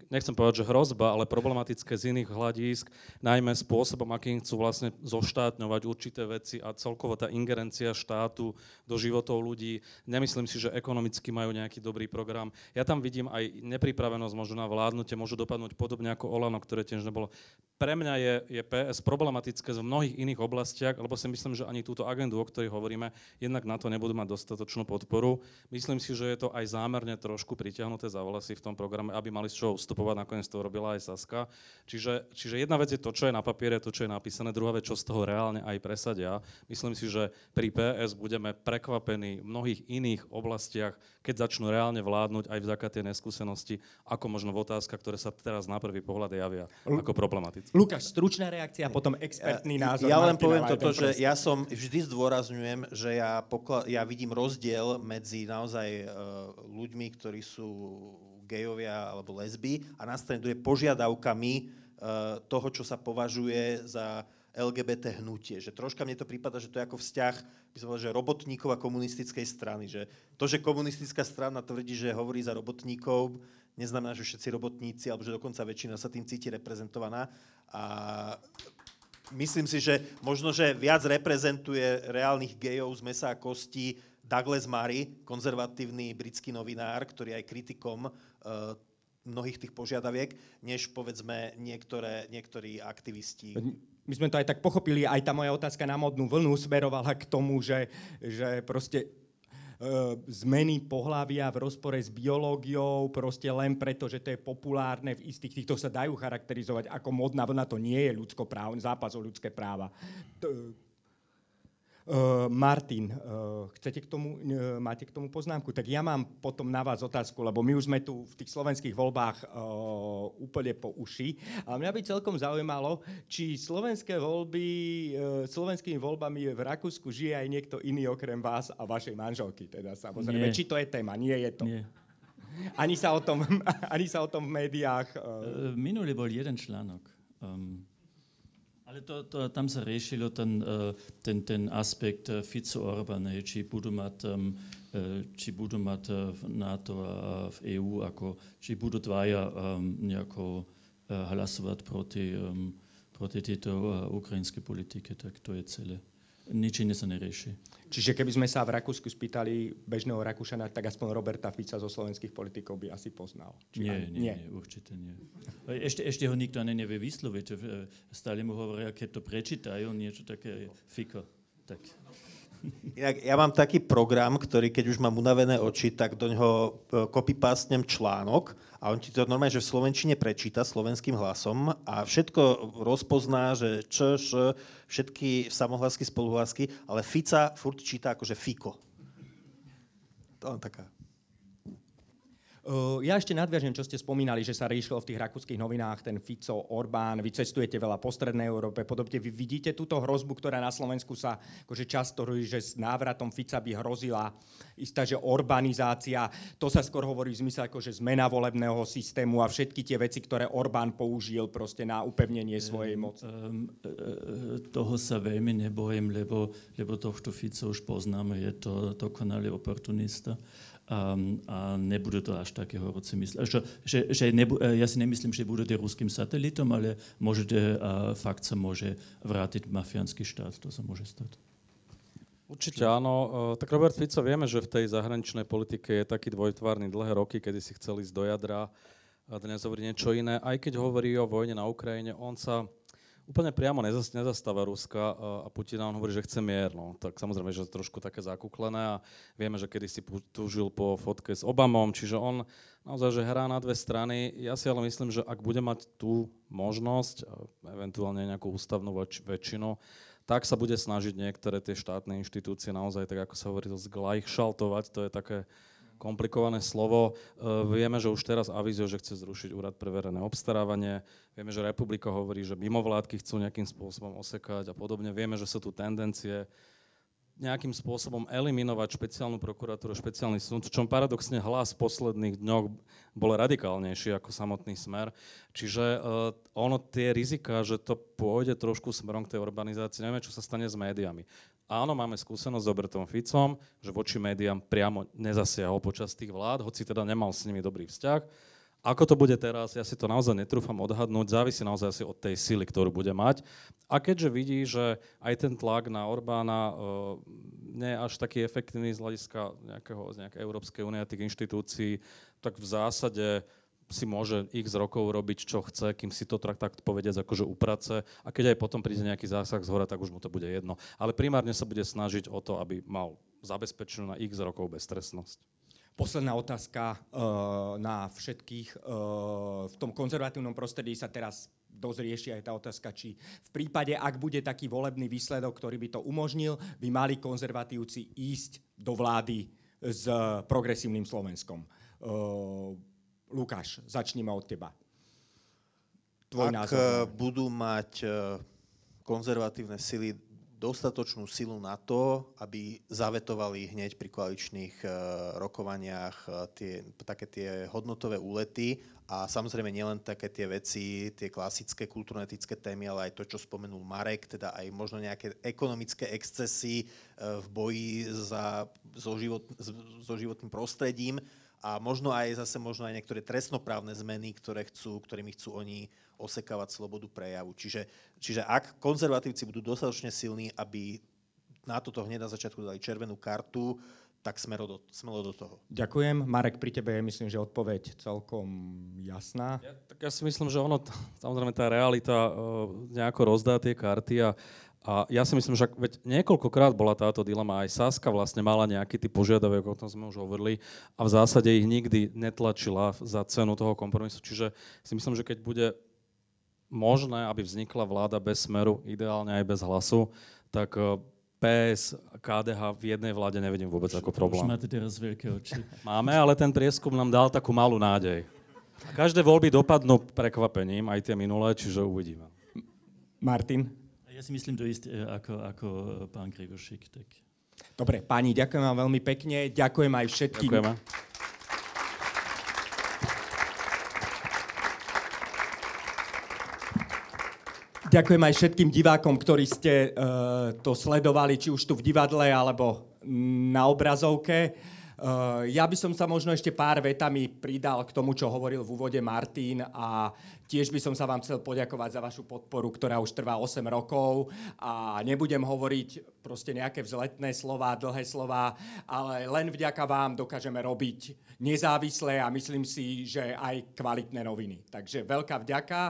nechcem povedať, že hrozba, ale problematické z iných hľadísk, najmä spôsobom, akým chcú vlastne zoštátňovať určité veci a celkovo tá ingerencia štátu do životov ľudí. Nemyslím si, že ekonomicky majú nejaký dobrý program. Ja tam vidím aj nepripravenosť možno na vládnutie, môžu dopadnúť podobne ako Olano, ktoré tiež nebolo. Pre mňa je, je PS problematické v mnohých iných oblastiach, lebo si myslím, že ani túto agendu, o ktorej hovoríme, jednak na to nebudú mať dostatočnú podporu. Myslím si, že je to aj zámerne trošku pritiahnuté za vlasy v tom programe, aby mali z čoho vstupovať, nakoniec to robila aj Saska. Čiže, čiže jedna vec je to, čo je na papiere, to, čo je napísané, druhá vec, čo z toho reálne aj presadia. Myslím si, že pri PS budeme prekvapení v mnohých iných oblastiach, keď začnú reálne vládnuť aj vďaka tej neskúsenosti, ako možno v otázkach, ktoré sa teraz na prvý pohľad javia ako problematické. Lukáš, stručná reakcia, potom expertný názor. Ja len Martina poviem toto, že ja som vždy zdôrazňujem, že ja, pokla- ja vidím rozdiel medzi naozaj uh, ľuďmi, ktorí sú gejovia alebo lesby a na strane druhej požiadavkami uh, toho, čo sa považuje za LGBT hnutie. Že troška mne to prípada, že to je ako vzťah by som povedal, že robotníkov a komunistickej strany. Že to, že komunistická strana tvrdí, že hovorí za robotníkov, neznamená, že všetci robotníci, alebo že dokonca väčšina sa tým cíti reprezentovaná. A myslím si, že možno, že viac reprezentuje reálnych gejov z mesa a kostí Douglas Murray, konzervatívny britský novinár, ktorý je aj kritikom mnohých tých požiadaviek, než povedzme niektoré, niektorí aktivisti. My sme to aj tak pochopili, aj tá moja otázka na modnú vlnu smerovala k tomu, že, že proste e, zmeny pohlavia v rozpore s biológiou, proste len preto, že to je populárne v istých týchto sa dajú charakterizovať ako modná vlna, to nie je ľudskoprávne, zápas o ľudské práva. To, Uh, Martin, uh, chcete k tomu, uh, máte k tomu poznámku? Tak ja mám potom na vás otázku, lebo my už sme tu v tých slovenských voľbách uh, úplne po uši. A mňa by celkom zaujímalo, či slovenské voľby, uh, slovenskými voľbami v Rakúsku žije aj niekto iný okrem vás a vašej manželky. Teda samozrejme, Nie. či to je téma, nie je to. Nie. Ani sa o tom, [LAUGHS] ani sa o tom v médiách... Uh, Minulý bol jeden článok. Um, ale to, to, tam sa riešilo ten, uh, ten, ten aspekt uh, Fico Orbán, či budú mať, uh, či budú mať v NATO a v EÚ, ako, či budú dvaja nejako hlasovať proti, proti tejto ukrajinskej politike, tak to je celé. Nič iné sa nerieši. čiže keby sme sa v Rakúsku spýtali bežného Rakúšana, tak aspoň Roberta Fica zo slovenských politikov by asi poznal. Či Nie, aj- nie, nie, určite nie. Ešte, ešte ho nikto ani nevie vysloviť. že, e, Stále mu hovoria, keď to prečítajú, niečo také fiko. Tak. Inak ja mám taký program, ktorý keď už mám unavené oči, tak do ňoho e, copypastnem článok a on ti to normálne, že v Slovenčine prečíta slovenským hlasom a všetko rozpozná, že č, š, všetky samohlasky, spoluhlasky, ale Fica furt číta akože Fiko. To len taká. Uh, ja ešte nadviažem, čo ste spomínali, že sa riešilo v tých rakúskych novinách ten Fico, Orbán, vy cestujete veľa po Strednej Európe, podobne. Vy vidíte túto hrozbu, ktorá na Slovensku sa akože často hovorí, že s návratom Fica by hrozila istá, že urbanizácia. To sa skôr hovorí v zmysle ako, že zmena volebného systému a všetky tie veci, ktoré Orbán použil proste na upevnenie svojej moci. Um, e, toho sa veľmi nebojím, lebo, lebo tohto Fico už poznáme, je to dokonalý oportunista. Um, a nebude to až také horúce mysle. Že, že, že nebu, e, ja si nemyslím, že budete ruským satelitom, ale môžete, a fakt sa môže vrátiť mafiánsky štát, to sa môže stať. Určite áno. E, Tak Robert Fico vieme, že v tej zahraničnej politike je taký dvojtvárny dlhé roky, kedy si chcel ísť do jadra a dnes hovorí niečo iné. Aj keď hovorí o vojne na Ukrajine, on sa úplne priamo nezas, nezastáva Ruska a, a Putin nám hovorí, že chce mier. No. Tak samozrejme, že je trošku také zakúklené a vieme, že kedy si túžil po fotke s Obamom, čiže on naozaj, že hrá na dve strany. Ja si ale myslím, že ak bude mať tú možnosť, eventuálne nejakú ústavnú väč- väčšinu, tak sa bude snažiť niektoré tie štátne inštitúcie naozaj, tak ako sa hovorí, to zglajšaltovať, to je také komplikované slovo. Vieme, že už teraz avizuje, že chce zrušiť úrad pre verejné obstarávanie. Vieme, že republika hovorí, že mimovládky chcú nejakým spôsobom osekať a podobne. Vieme, že sú tu tendencie nejakým spôsobom eliminovať špeciálnu prokuratúru, špeciálny súd, čom paradoxne hlas v posledných dňoch bol radikálnejší ako samotný smer. Čiže uh, ono tie rizika, že to pôjde trošku smerom k tej urbanizácii, neviem, čo sa stane s médiami. Áno, máme skúsenosť s Robertom Ficom, že voči médiám priamo nezasiahol počas tých vlád, hoci teda nemal s nimi dobrý vzťah ako to bude teraz, ja si to naozaj netrúfam odhadnúť, závisí naozaj asi od tej sily, ktorú bude mať. A keďže vidí, že aj ten tlak na Orbána uh, nie je až taký efektívny z hľadiska nejakého, z nejakej Európskej únie a tých inštitúcií, tak v zásade si môže x rokov robiť, čo chce, kým si to tak, tak povediať akože uprace a keď aj potom príde nejaký zásah z hora, tak už mu to bude jedno. Ale primárne sa bude snažiť o to, aby mal zabezpečenú na x rokov beztrestnosť. Posledná otázka uh, na všetkých. Uh, v tom konzervatívnom prostredí sa teraz dosť rieši aj tá otázka, či v prípade, ak bude taký volebný výsledok, ktorý by to umožnil, by mali konzervatívci ísť do vlády s progresívnym Slovenskom. Uh, Lukáš, začneme od teba. Tvoj ak názor. budú mať konzervatívne sily dostatočnú silu na to, aby zavetovali hneď pri koaličných uh, rokovaniach tie, také tie hodnotové úlety a samozrejme nielen také tie veci, tie klasické kultúrno-etické témy, ale aj to, čo spomenul Marek, teda aj možno nejaké ekonomické excesy v boji za, so, život, so životným prostredím a možno aj zase možno aj niektoré trestnoprávne zmeny, ktoré chcú, ktorými chcú oni osekávať slobodu prejavu. Čiže, čiže ak konzervatívci budú dostatočne silní, aby na toto hneď na začiatku dali červenú kartu, tak smelo do, smelo do toho. Ďakujem. Marek, pri tebe je myslím, že odpoveď celkom jasná. Ja, tak ja si myslím, že ono, samozrejme tá realita uh, nejako rozdá tie karty a a ja si myslím, že veď niekoľkokrát bola táto dilema, aj Saska vlastne mala nejaký typ požiadavek, o tom sme už hovorili, a v zásade ich nikdy netlačila za cenu toho kompromisu. Čiže si myslím, že keď bude možné, aby vznikla vláda bez smeru, ideálne aj bez hlasu, tak eh, PS, KDH v jednej vláde nevidím vôbec už, ako problém. Už máte teraz veľké oči. [LAUGHS] Máme, ale ten prieskum nám dal takú malú nádej. A každé voľby dopadnú prekvapením, aj tie minulé, čiže uvidíme. Martin? Si myslím to isté ako, ako eh, pán Krivošik. Tak... Dobre, páni, ďakujem vám veľmi pekne. Ďakujem aj všetkým. Ďakujeme. Ďakujem aj všetkým divákom, ktorí ste uh, to sledovali, či už tu v divadle, alebo na obrazovke. Uh, ja by som sa možno ešte pár vetami pridal k tomu, čo hovoril v úvode Martin a tiež by som sa vám chcel poďakovať za vašu podporu, ktorá už trvá 8 rokov a nebudem hovoriť proste nejaké vzletné slova, dlhé slova, ale len vďaka vám dokážeme robiť nezávislé a myslím si, že aj kvalitné noviny. Takže veľká vďaka.